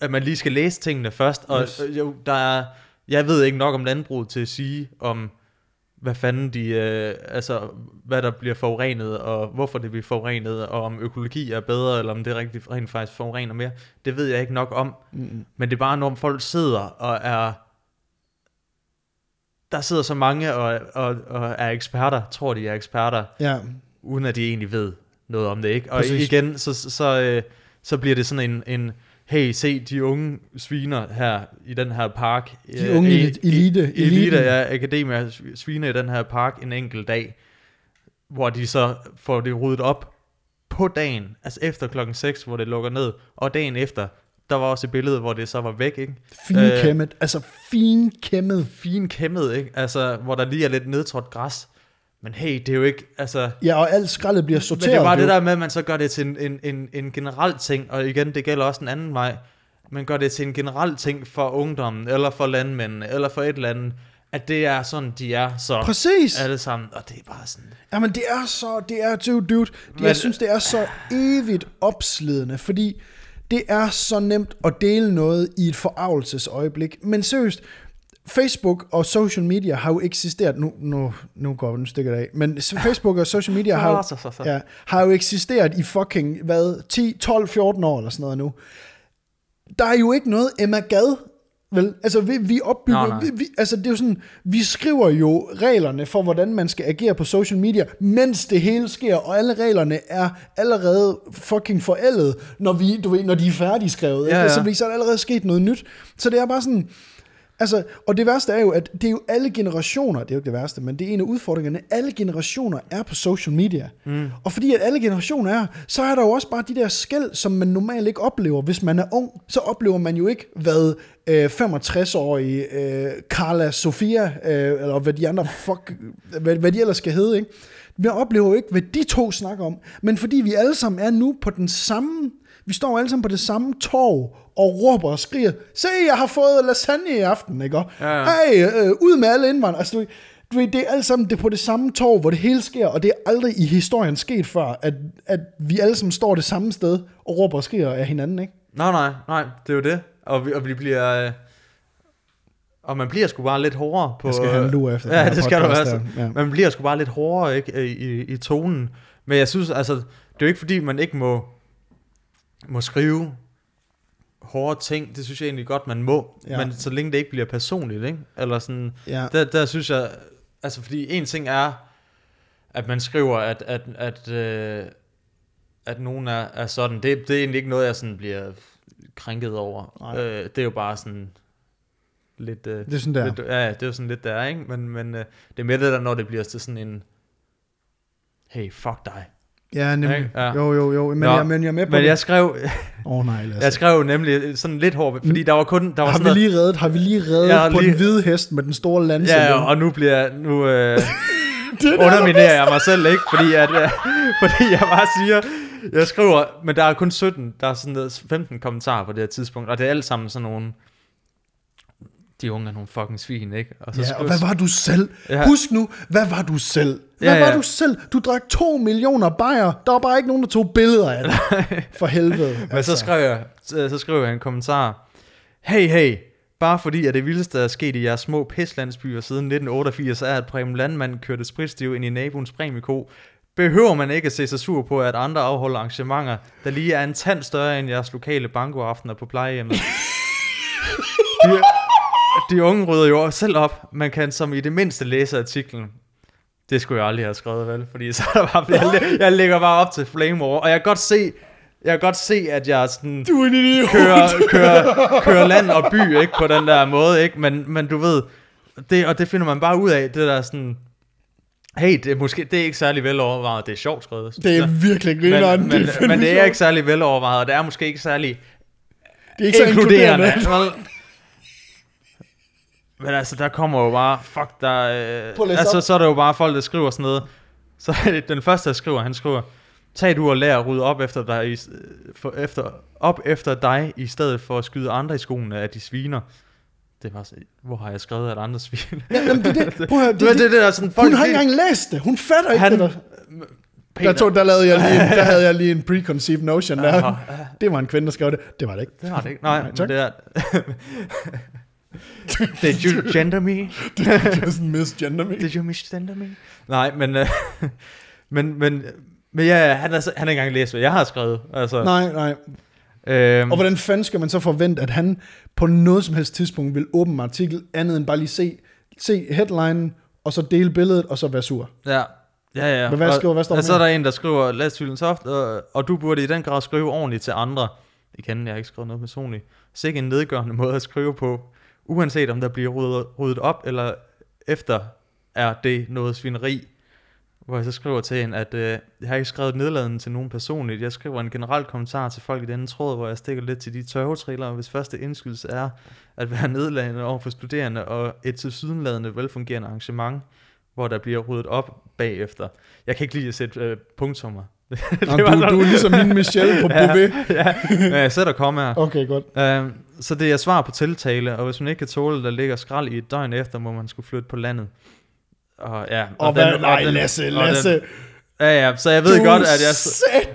at man lige skal læse tingene først, og Yes. jo, der er, jeg ved ikke nok om landbruget til at sige om, hvad fanden de, øh, altså, hvad der bliver forurenet, og hvorfor det bliver forurenet, og om økologi er bedre, eller om det rigtig, rent faktisk forurener mere. Det ved jeg ikke nok om. Mm. Men det er bare, når folk sidder og er... Der sidder så mange og, og, og er eksperter, tror de er eksperter, Ja, uden at de egentlig ved noget om det, ikke? Og Præcis. igen, så, så, så, øh, så bliver det sådan en, en, hey, se de unge sviner her i den her park. De øh, unge i- elite- elite- elite, eliten. ja, akademier sviner i den her park en enkelt dag, hvor de så får det ryddet op på dagen, altså efter klokken 6, hvor det lukker ned, og dagen efter, der var også et billede, hvor det så var væk, ikke? finkæmmet. Øh, altså finkæmmet. Fin kæmmet, ikke? Altså, hvor der lige er lidt nedtrådt græs. Men hey, det er jo ikke, altså... Ja, og alt skraldet bliver Men sorteret. det er bare jo. det der med, at man så gør det til en, en, en, en generel ting, og igen, det gælder også en anden vej. Man gør det til en generel ting for ungdommen, eller for landmændene, eller for et eller andet, at det er sådan, de er så Præcis. alle sammen, og det er bare sådan... Jamen det er så, det er, dude, dude. Men- Jeg synes, det er så evigt opslidende, fordi det er så nemt at dele noget i et forarvelsesøjeblik. Men seriøst, Facebook og social media har jo eksisteret, nu, nu, nu går den stikker af, men Facebook og social media har, jo- Så, så, så. ja, har jo eksisteret i fucking, hvad, 10, 12, 14 år eller sådan noget nu. Der er jo ikke noget Emma Gad Vel, altså vi, vi opbygger, Nej, nej. Vi, vi, altså det er jo sådan, vi skriver jo reglerne for, hvordan man skal agere på social media, mens det hele sker, og alle reglerne er allerede fucking forældet, når, vi, du ved, når de er færdigskrevet. Ja, ikke? Altså, ja. fordi så er der allerede sket noget nyt. Så det er bare sådan, Altså, og det værste er jo, at det er jo alle generationer, det er jo ikke det værste, men det er en af udfordringerne, alle generationer er på social media. Mm. Og fordi at alle generationer er, så er der jo også bare de der skæld, som man normalt ikke oplever. Hvis man er ung, så oplever man jo ikke, hvad øh, 65-årige øh, Carla Sofia, øh, eller hvad de andre, fuck, hvad, hvad de ellers skal hedde, ikke? Vi oplever jo ikke, hvad de to snakker om, men fordi vi alle sammen er nu på den samme, vi står alle sammen på det samme torv, og råber og skriger, se, jeg har fået lasagne i aften, ikke? Ja, ja. Hey, øh, ud med alle indvandrere. Altså, du, du ved, det er alt sammen det er på det samme torv, hvor det hele sker, og det er aldrig i historien sket før, at, at vi alle sammen står det samme sted og råber og skriger af hinanden, ikke? Nej, nej, nej, det er jo det. Og vi, og vi bliver... Øh, og man bliver sgu bare lidt hårdere på... Jeg skal have en lur efter den Ja, det skal du podcast altså. ja. Man bliver sgu bare lidt hårdere ikke, i, i, i tonen. Men jeg synes, altså, det er jo ikke fordi, man ikke må, må skrive hårde ting. Det synes jeg egentlig godt, man må. Ja. Men så længe det ikke bliver personligt, ikke? Eller sådan... Ja. Der, der synes jeg... Altså, fordi en ting er, at man skriver, at, at, at, øh, at nogen er, er sådan. Det, det er egentlig ikke noget, jeg sådan bliver krænket over. Nej. Øh, det er jo bare sådan lidt... Øh, Det er sådan der. Lidt, ja, det er jo sådan lidt der, ikke? Men, men øh, det er mere det der, når det bliver til sådan en... Hey, fuck dig. Ja, nemlig. Ja. Jo, jo, jo. Men, Nå, jeg, men jeg er med på Men det. jeg skrev, Åh oh, nej, Lasse. jeg skrev nemlig sådan lidt hårdt, fordi der var kun... Der var har vi lige reddet, har vi lige reddet har på lige- den hvide hest med den store lanse? Ja, og nu bliver jeg, nu øh, er underminerer jeg mig selv, ikke? Fordi, at, øh, fordi jeg bare siger, jeg skriver, men der er kun 17, der er sådan noget 15 kommentarer på det her tidspunkt, og det er alt sammen sådan nogle, de unge er nogle fucking svin, ikke? Og så Ja, og hvad var du selv? Ja. Husk nu, hvad var du selv? Hvad Ja, var ja. du selv? Du drak to millioner bajer. Der var bare ikke nogen, der tog billeder af dig. For helvede. Men så skrev jeg, så, så skrev jeg en kommentar. Hey, hey, bare fordi at det vildeste der er sket i jeres små pislandsbyer siden 1988, er, at Preben Landmand kørte spritstiv ind i naboens præmieko, behøver man ikke at se sig sur på, at andre afholder arrangementer, der lige er en tand større end jeres lokale bankoaftener på plejehjemmet. De, de unge rydder jo selv op. Man kan som i det mindste læse artiklen. Det skulle jeg aldrig have skrevet, vel? Fordi så er der bare, jeg, jeg lægger bare op til Flame War, og jeg kan godt se, jeg kan godt se, at jeg sådan Du er en idiot. kører, kører, kører land og by, ikke? På den der måde, ikke? Men, men du ved, det, og det finder man bare ud af, det der sådan, hey, det er, måske, det er ikke særlig velovervejet, det er sjovt skrevet. Det er virkelig grineren. men, men, det, men det er ikke særlig velovervejet, og det er måske ikke særlig det er ikke så inkluderende. Men altså, der kommer jo bare, fuck, der, øh, altså, så er der jo bare folk, der skriver sådan noget. Så den første, der skriver, han skriver, tag du og lær at rydde op efter dig, i, for, efter, op efter dig, i stedet for at skyde andre i skoene, at de sviner. Det var hvor har jeg skrevet, at andre sviner? Ja, jamen, det, er det, prøv at høre, det, det, det, det, det der sådan, folk, hun har ikke engang læst det. Hun fatter ikke han, det der. Der, tog, der, lavede jeg lige, en- der havde jeg lige en preconceived notion der. Det var en kvinde, der skrev det. Det var det ikke. Det var det ikke. Nej, Nej, tak. det er... Did you gender me? Det er sådan misgender me. Did you misgender me? Nej, men... Øh, men, men, men ja, han har, han har ikke engang læst, hvad jeg har skrevet. Altså, Nej, nej. øhm, Og hvordan fanden skal man så forvente, at han på noget som helst tidspunkt vil åbne en artikel, andet end bare lige se, se headlinen, og så dele billedet, og så være sur? Ja, ja, ja. Men hvad Og- skriver- hvad står der og så er der en, der skriver, Lad hylden soft, og, og du burde i den grad skrive ordentligt til andre. Igen, jeg har ikke skrevet noget personligt. Sikke en nedgørende måde at skrive på. Uanset om der bliver ryddet, ryddet op, eller efter er det noget svineri. Hvor jeg så skriver til hende, at øh, jeg har ikke skrevet nedladende til nogen personligt. Jeg skriver en generel kommentar til folk i denne tråd, hvor jeg stikker lidt til de tørvetrillere, hvis første indskydelse er at være nedladende over for studerende og et tilsyneladende velfungerende arrangement, hvor der bliver ryddet op bagefter. Jeg kan ikke lide at sætte øh, punktummer. Nå, Det du, var sådan- du er ligesom min Michelle på Ja. Bouvet. ja, men jeg sætter kommaer. Okay, godt. Uh, så det er svar på tiltale, og hvis man ikke kan tåle, der ligger skrald i et døgn efter, må man skulle flytte på landet. Og ja, Og, hvad, nej, Lasse, og Lasse. Den, ja, ja, så jeg ved du godt, at jeg,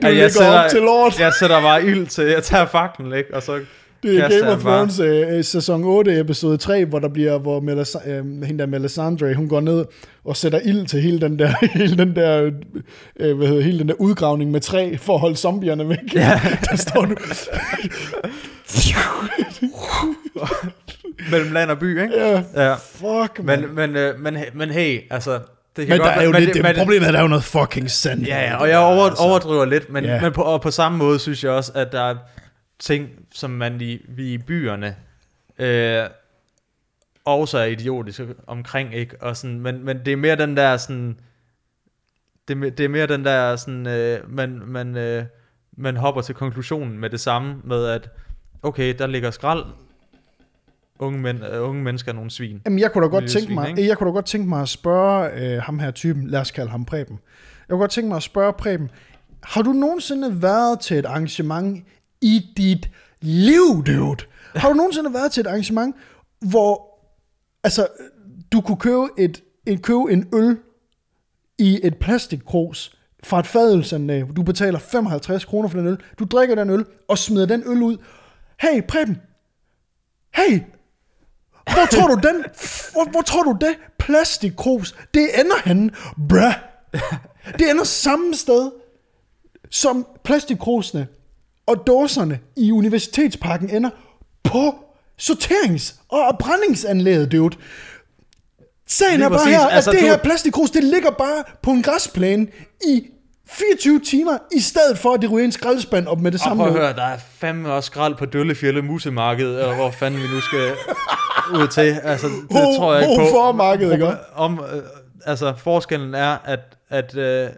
du at jeg sætter- op til lort. jeg sætter bare ild til, jeg tager faklen, ikke? Og så Det er Game of Thrones øh, sæson 8, episode 3, hvor der bliver, hvor Melis- øh, hende der Melisandre, hun går ned og sætter ild til hele den der, hele den der, øh, hvad hedder, hele den der udgravning med træ, for at holde zombierne væk. Ja. der står du. mellem land og by, ikke? Ja, fuck, man. Men, men, øh, men, men hey, altså, det kan Men godt der er jo være- lidt, det, men, problemet er, at der er jo noget fucking sand. Ja, ja, og jeg over, Altså. overdriver lidt, men, Ja. men på, og på samme måde synes jeg også, at der er ting, som man i, vi i byerne øh, også er idiotiske omkring, ikke? Og sådan, men, men det er mere den der sådan, det, er det er mere den der sådan, øh, man, man, øh, man hopper til konklusionen med det samme, med at, okay, der ligger skrald, unge, men, øh, unge mennesker er nogle svin. Jamen, jeg kunne da godt tænke mig, ikke? jeg kunne da godt tænke mig at spørge øh, ham her typen, lad os kalde ham Preben. Jeg kunne godt tænke mig at spørge Preben, har du nogensinde været til et arrangement i dit liv, dude? Har du nogensinde været til et arrangement, hvor altså, du kunne købe, et, en, købe en øl i et plastikkrus fra et fadelsanlæg. Du betaler 55 kroner for den øl. Du drikker den øl og smider den øl ud. Hey, Preben. Hey, hvor tror du den, hvor, hvor tror du det plastikkrus, det ender henne, bruh? Det ender samme sted, som plastikkrusene og dåserne i Universitetsparken ender på sorterings- og brændingsanlægget, dude. Sagen Lige er bare præcis. her, at Altså, det du- her plastikkrus, det ligger bare på en græsplæne i 24 timer, i stedet for at det ryger en skraldespand op med det Og samme. prøv at høre, der er fandme også skrald på Døllefjælde Musemarked, og hvor fanden vi nu skal ud til. Altså, det Ho- tror jeg ikke på. Ho-for-marked, ikke? Om, øh, altså, forskellen er, at, at, øh,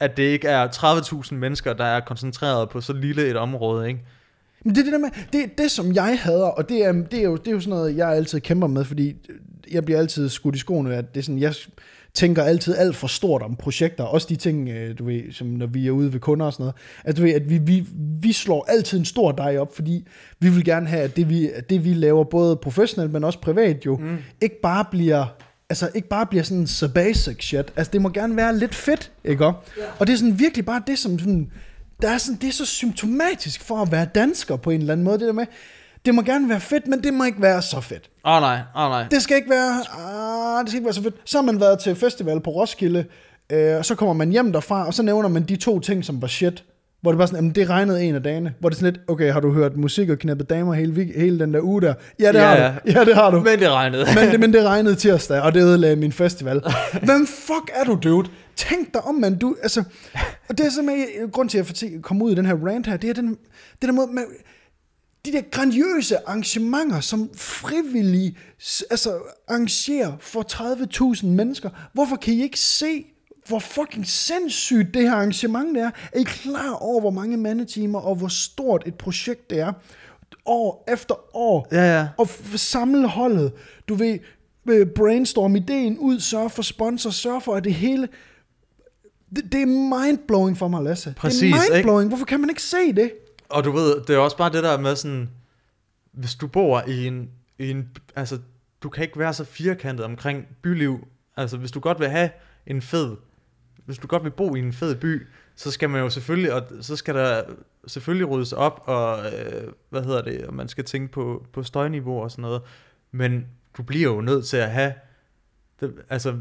at det ikke er 30.000 mennesker, der er koncentreret på så lille et område, ikke? Men det er det der med, det, det som jeg hader, og det er, det, er jo, det er jo sådan noget, jeg altid kæmper med, fordi jeg bliver altid skudt i skoene, at det er sådan, jeg tænker altid alt for stort om projekter, også de ting, øh, du ved, som når vi er ude ved kunder og sådan noget, at du ved, at vi, vi, vi slår altid en stor dej op, fordi vi vil gerne have, at det vi, at det vi laver, både professionelt, men også privat jo, mm. ikke bare bliver Altså ikke bare bliver sådan så basic shit. Altså det må gerne være lidt fedt, ikke? Ja. Og det er sådan virkelig bare det, som sådan, der er sådan, det er så symptomatisk for at være dansker på en eller anden måde, det der med, det må gerne være fedt, men det må ikke være så fedt. Åh oh, nej, åh oh, nej. Det skal ikke være, ah, det skal ikke være så fedt. Så har man været til festival på Roskilde, øh, og så kommer man hjem derfra, og så nævner man de to ting, som var shit. Hvor det bare sådan, jamen, det regnede en af dagene. Hvor det sådan lidt, okay, har du hørt musik og knappet damer hele, hele den der uge der? Ja, det Ja, har ja. du. Ja, det har du. Men det regnede. Men det, men det regnede tirsdag, og det ødelagde min festival. Hvem fuck er du, dude? Tænk dig om, man. Du, altså, og det er simpelthen grund til, at jeg kommer ud i den her rant her, det er den, det der måde med, de der grandiøse arrangementer, som frivillige altså, arrangerer for 30.000 mennesker. Hvorfor kan I ikke se, hvor fucking sindssygt det her arrangement det er? Er I klar over, hvor mange mandetimer og hvor stort et projekt det er? År efter år. Ja, ja. Og samle holdet. Du ved, øh, brainstorm ideen ud, sørge for sponsor, sørge for, at det hele... Det, det er mindblowing for mig, Lasse. Præcis, det er ikke? mindblowing. Hvorfor kan man ikke se det? Og du ved, det er også bare det der med sådan, hvis du bor i en, i en, altså, du kan ikke være så firkantet omkring byliv. Altså, hvis du godt vil have en fed, hvis du godt vil bo i en fed by, så skal man jo selvfølgelig, og så skal der selvfølgelig ryddes op, og øh, hvad hedder det, og man skal tænke på, på støjniveau og sådan noget. Men du bliver jo nødt til at have, det, altså,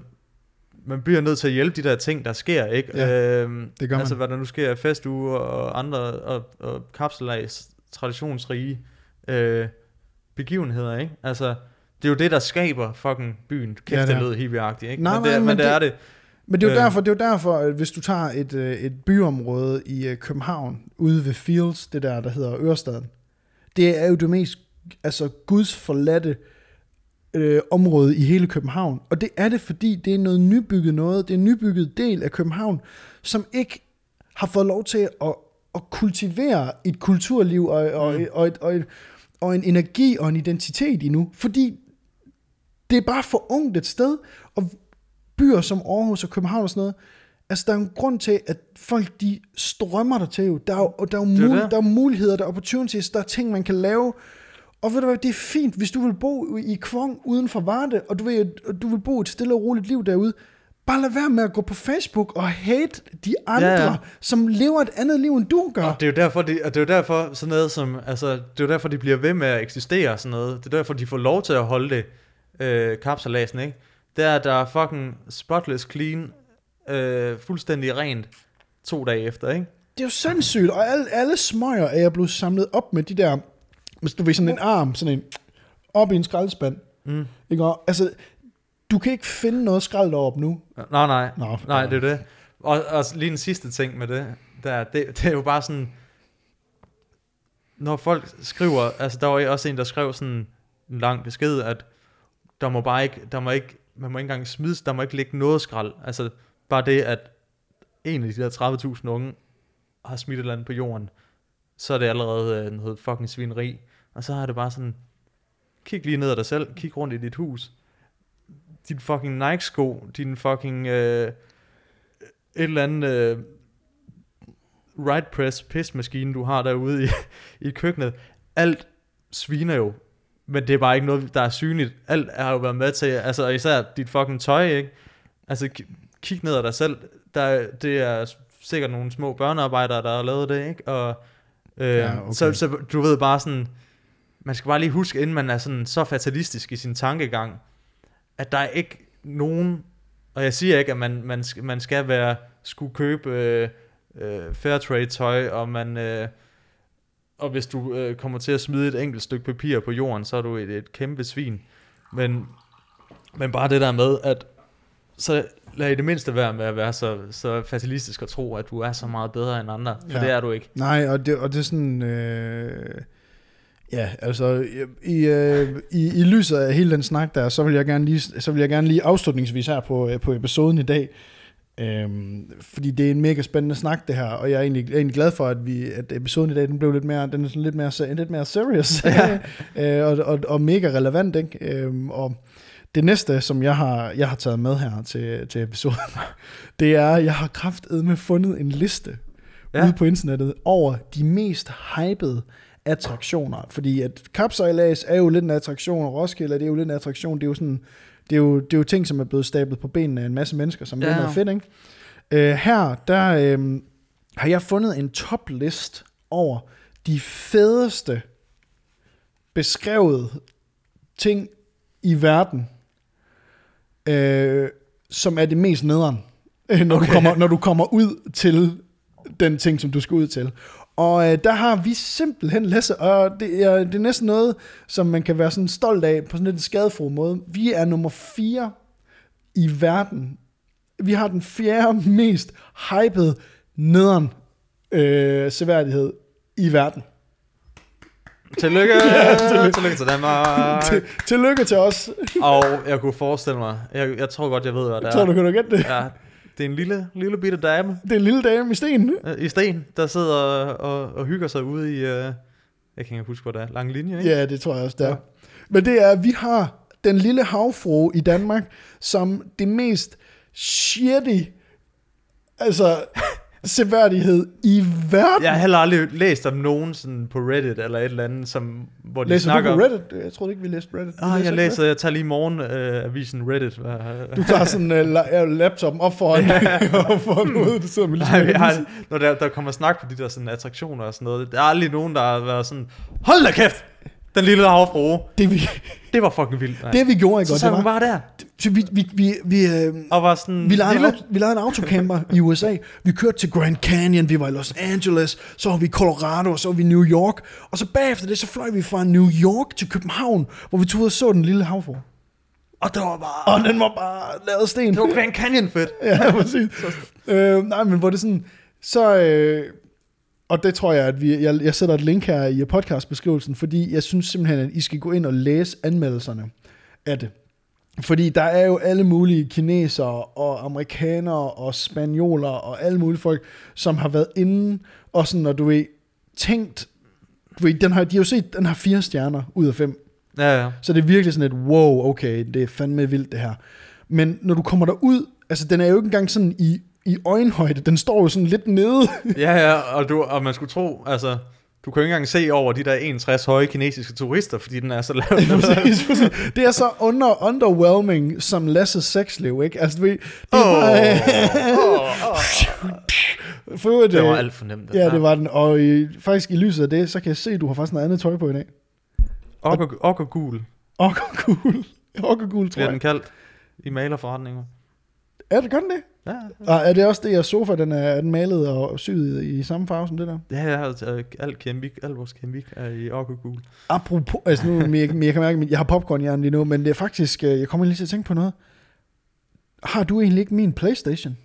man bliver nødt til at hjælpe de der ting, der sker, ikke? Ja, øhm, det gør man. Altså, hvad der nu sker af festuger og andre, og, og kapselags traditionsrige øh, begivenheder, ikke? Altså, det er jo det, der skaber fucking byen. Kæft, Ja, det det lød hippieagtigt, ikke? Nej, men det, nej, men, men det, det- er det. Men det er jo Øh. derfor, det er jo derfor, at hvis du tager et, øh, et byområde i øh, København, ude ved Fields, det der, der hedder Ørestaden, det er jo det mest altså, gudsforladte øh, område i hele København. Og det er det, fordi det er noget nybygget noget, det er en nybygget del af København, som ikke har fået lov til at, at kultivere et kulturliv og, og, Mm. og, et, og, et, og en energi og en identitet endnu. Fordi det er bare for ungt et sted, og byer som Aarhus og København og sådan noget, altså der er en grund til, at folk de strømmer der til jo. Der er jo, og der er jo, mul- der er muligheder, der er opportunities, der er ting, man kan lave. Og ved du hvad, det er fint, hvis du vil bo i Kvong uden for Varde, og du, og du vil bo et stille og roligt liv derude. Bare lad være med at gå på Facebook og hate de andre, Ja, ja, som lever et andet liv, end du gør. Og det er jo derfor, det, og det er jo derfor sådan noget som, altså, det er jo derfor, de bliver ved med at eksistere sådan noget. Det er derfor, de får lov til at holde det, øh, kapsalasen, ikke? Det er, der er fucking spotless clean, øh, fuldstændig rent, to dage efter, ikke? Det er jo sindssygt, og alle, alle smøger er jeg blevet samlet op med de der, du ved, sådan en arm, sådan en, op i en skraldespand. Mm. Ikke? Og, altså, du kan ikke finde noget skrald deroppe nu. Nej, nej. Nå, Nej, det er det. Og, og lige en sidste ting med det, der, det, det er jo bare sådan, når folk skriver, altså der var også en, der skrev sådan en lang besked, at der må bare ikke, der må ikke, man må ikke engang smide, der må ikke ligge noget skrald. Altså bare det, at en af de der 30.000 unge har smidt et eller andet på jorden, så er det allerede øh, noget fucking svineri. Og så er det bare sådan, kig lige ned ad dig selv, kig rundt i dit hus. Din fucking Nike-sko, din fucking øh, et eller andet øh, right press pismaskine, du har derude i, i køkkenet. Alt sviner jo, men det er bare ikke noget, der er synligt. Alt har jo været med til, altså især dit fucking tøj, ikke? Altså ki- kig ned ad dig selv. Der, det er sikkert nogle små børnearbejdere, der har lavet det, ikke? Og, øh, Ja, okay. så, så du ved bare sådan, man skal bare lige huske, inden man er sådan så fatalistisk i sin tankegang, at der er ikke nogen, og jeg siger ikke, at man, man, skal, man skal være, skulle købe øh, øh, fair trade tøj, og man, øh, og hvis du øh, kommer til at smide et enkelt stykke papir på jorden, så er du et, et kæmpe svin. Men, men bare det der med, at så lad i det mindste være med at være så, så fatalistisk og tro, at du er så meget bedre end andre, for ja. det er du ikke. Nej, og det, og det er sådan... Øh, ja, altså, i, øh, i, i lyset af hele den snak der, så vil jeg gerne lige, så vil jeg gerne lige afslutningsvis her på, øh, på episoden i dag, Øhm, fordi det er en mega spændende snak det her, og jeg er egentlig, jeg er egentlig glad for, at, vi, at episoden i dag den blev lidt mere, den er sådan lidt mere, lidt mere serious, ja. øh, og, og, og mega relevant, ikke? Øhm, og det næste, som jeg har, jeg har taget med her til, til episoden, det er, at jeg har kraftedme fundet en liste. Ja. ude på internettet over de mest hypede attraktioner. Fordi at kapsejlads er jo lidt en attraktion, og Roskilde det er jo lidt en attraktion. Det er jo sådan, det er jo, det er jo ting, som er blevet stablet på benene af en masse mennesker, som ja. Er noget fedt, ikke? Uh, her, der øh, har jeg fundet en toplist over de fedeste beskrevet ting i verden, øh, som er det mest nederen, øh, når, okay. du kommer, når du kommer ud til den ting, som du skal ud til. Og øh, der har vi simpelthen, Lasse, og det er, det er næsten noget, som man kan være sådan stolt af på sådan lidt en skadefro måde. Vi er nummer 4 i verden. Vi har den fjerde mest hypede nederen øh, seværdighed i verden. Tillykke, Ja, tillykke. tillykke. til Danmark. Til, tillykke til os. Og jeg kunne forestille mig, jeg, jeg tror godt, jeg ved, hvad det er. Tror du, kan du gætte det? Ja, det er en lille, lille bitte dame Det er en lille dame i sten. øh, i sten, der sidder og, og hygger sig ude i, øh, jeg kan ikke huske, hvor det er, lang linje, ikke? Ja, det tror jeg også, det er. Men det er, at vi har den lille havfru i Danmark, som det mest shitty, altså seværdighed i verden. Jeg har heller aldrig læst om nogen sådan på Reddit eller et eller andet, som, hvor de Læser snakker du på. Reddit? Jeg troede ikke, vi læste Reddit. Ah, jeg læser, jeg tager lige morgen øh, Reddit. Du tager sådan uh, la- laptopen op foran og får den ud, du sidder med Nej, jeg har, når der, der kommer snak på de der sådan attraktioner og sådan noget, der er aldrig nogen, der har været sådan, hold da kæft, den lille havfrue, det, vi, det var fucking vildt. Nej. det vi gjorde, ikke? så sad var, bare der, så vi, vi, vi, vi, øh, og var sådan, Vi lejede, en, lille, auto, vi lejede en autocamper i USA. Vi kørte til Grand Canyon, vi var i Los Angeles, så var vi i Colorado, så var vi i New York. Og så bagefter det, så fløj vi fra New York til København, hvor vi tog ud og så den lille havfru. og det var bare, Og den var bare lavet sten. det var Grand Canyon fedt. ja, præcis. øh, nej, men hvor det sådan, så... Øh, og det tror jeg, at vi, jeg, jeg sætter et link her i podcastbeskrivelsen, fordi jeg synes simpelthen, at I skal gå ind og læse anmeldelserne af det. Fordi der er jo alle mulige kinesere og amerikanere og spanioler og alle mulige folk, som har været inde og sådan, når du ved, tænkt, du ved, den har, de har jo set, den har fire stjerner ud af fem. Ja, ja. Så det er virkelig sådan et, wow, okay, det er fandme vildt det her. Men når du kommer derud, altså den er jo ikke engang sådan i, i øjenhøjde, den står jo sådan lidt nede. Ja, ja, og, du, og man skulle tro, altså, du kan jo ikke engang se over de der 61 høje kinesiske turister, fordi den er så lav. Præcis, præcis. det er så under, underwhelming som Lasses sexliv, ikke? Altså, det er Åh, bare... åh, åh. For øvrigt, Det var øh, alt for nemt. Ja, det var den. Og i, faktisk i lyset af det, så kan jeg se, at du har faktisk noget andet tøj på i dag. Og, og, og gul, Okkergul. Okkergul, tror bliver den jeg. kaldt i malerforretninger. Er det, gør den det? Ja, Og er det også det, at sofa den er, er den malet og syet i samme farve som det der? ja, ja altså, alt keramik, alt vores keramik er i okkergul. Apropos, altså nu, jeg, jeg kan mærke, at jeg har popcorn i lige nu, men det er faktisk, øh, jeg kommer lige til at tænke på noget. Har du egentlig ikke min Playstation?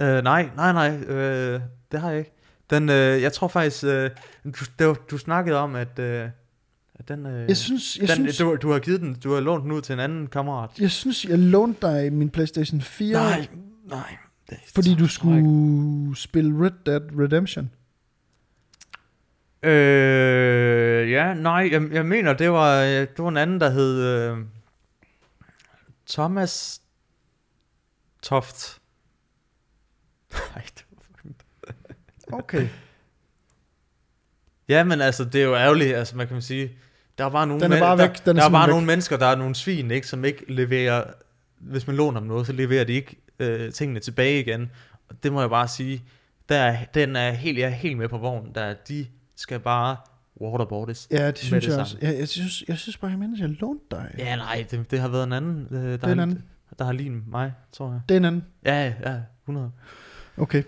Øh, nej, nej, nej, øh, det har jeg ikke. Den, øh, jeg tror faktisk, øh, du, du, du snakkede om, at, at den, øh, Jeg synes, jeg, den, synes, du, du har givet den, du har lånt den ud til en anden kammerat. jeg synes, jeg lånte dig min Playstation 4, Nej, nej. Det, fordi du skulle spille Red Dead Redemption. Øh, ja, nej, jeg, jeg mener, det var, øh, det var en anden, der hed øh, Thomas Toft. Nej, det var. Okay. Ja, men altså, det er jo ærgerligt, altså man kan sige, der er bare nogle, Den er men- bare der, væk, den er der er bare simpelthen nogle mennesker, der er nogle svin, ikke, som ikke leverer, hvis man låner dem noget, så leverer de ikke øh, tingene tilbage igen. Og det må jeg bare sige, der er, den er helt, jeg er helt med på vognen, der de skal bare waterboardes. Ja, det synes det jeg også. Jeg, jeg, synes, jeg synes bare, jeg mener, jeg lånte dig. Ja, nej, det, det har været en anden, øh, der, det er en anden. der har lignet mig, tror jeg. Det er en anden. Ja, ja, 100. Okay.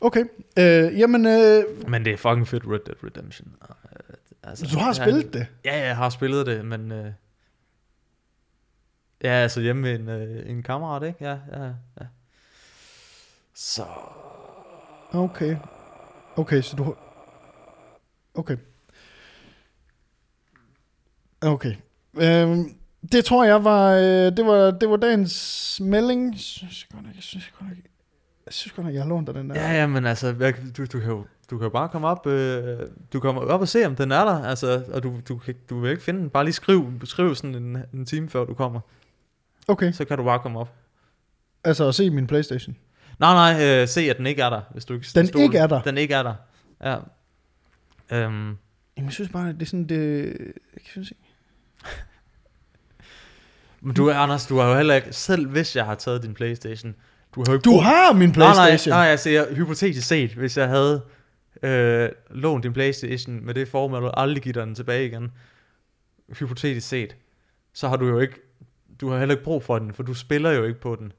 Okay. Øh, jamen, øh, Men det er fucking fedt Red Dead Redemption. Altså, du har jeg- spillet det. Ja, jeg har spillet det, men... Øh, ja, altså hjemme med en, øh, en kammerat, ikke? Ja, ja, ja. Så... Okay. Okay, så du. Okay. Okay. Øhm, det tror jeg var, øh, det var, det var dagens melding. Jeg synes godt nok, jeg synes godt nok, jeg synes godt nok, jeg har lånt dig den der. Ja, ja, men altså, hvad, du, du, kan jo, du kan jo bare komme op, øh, du kommer op og se, om den er der, altså, og du, du, kan, du vil ikke finde den. Bare lige skriv, skriv sådan en, en time før du kommer, Okay, så kan du bare komme op. altså at se min Playstation. Nej, nej, øh, se at den ikke er der, hvis du ikke Den stole. ikke er der? Den ikke er der, ja. Øhm, Jamen, jeg synes bare, det er sådan, det... Jeg synes ikke. men du, Anders, du har jo heller ikke, selv hvis jeg har taget din Playstation, du har jo ikke Du brug- har min Playstation! Nej, nej, nej, jeg siger hypotetisk set, hvis jeg havde øh, lånt din Playstation med det formål at aldrig give den tilbage igen, hypotetisk set, så har du jo ikke, du har heller ikke brug for den, for du spiller jo ikke på den.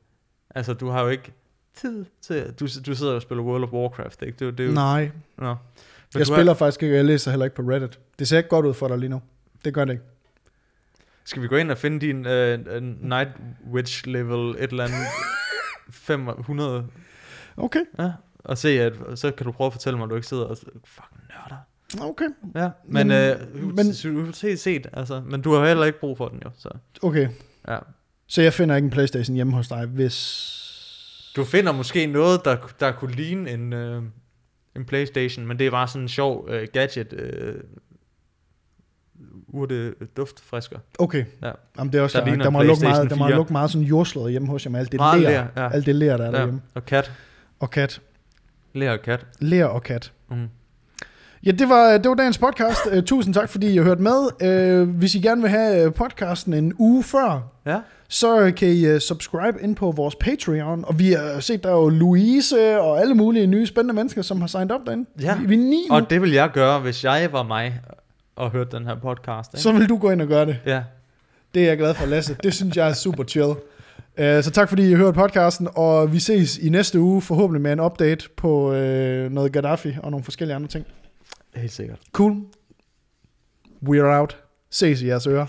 Altså, du har jo ikke tid til, du, du sidder og spiller World of Warcraft, ikke? Det, jo- det er jo, Nej, Nå. Men jeg spiller faktisk ikke, jeg læser heller ikke på Reddit. Det ser ikke godt ud for dig lige nu. Det gør det ikke. skal vi gå ind og finde din øh, Night Witch level et eller andet 500, Okay, ja, og se, at så kan du prøve at fortælle mig, at du ikke sidder og fucking nørder. okay, Ja, men, Men- øh, men- hypotetisk set, altså, men du har heller ikke brug for den jo, så okay. ja. Så jeg finder ikke en Playstation hjemme hos dig, hvis... Du finder måske noget, der, der kunne ligne en, øh, en Playstation, men det er bare sådan en sjov øh, gadget, øh, urte duftfrisker. Okay, Ja. Jamen, det er også Der der, der, må lukke meget, der må 4. lukke meget sådan jordslået hjemme hos jer med alt det ler, ler, ja. alt det ler, der er Ja, derhjemme. og kat. Og kat. Ler og kat. Ler og kat. Mm. Ja, det var, det var dagens podcast. Uh, tusind tak, fordi I har hørt med. Uh, hvis I gerne vil have øh, podcasten en uge før, Ja, så kan I uh, subscribe ind på vores Patreon. Og vi har set, der er jo Louise og alle mulige nye spændende mennesker, som har signet op derinde. Ja. Vi, vi er ni nu, og det vil jeg gøre, hvis jeg var mig og hørte den her podcast. Ikke? så vil du gå ind og gøre det. Ja, Det er jeg glad for, Lasse. Det synes jeg er super chill. Uh, så tak fordi I har hørt podcasten, og vi ses i næste uge, forhåbentlig med en update på uh, noget Gaddafi og nogle forskellige andre ting. helt sikkert. Cool. We're out. Ses i jeres ører.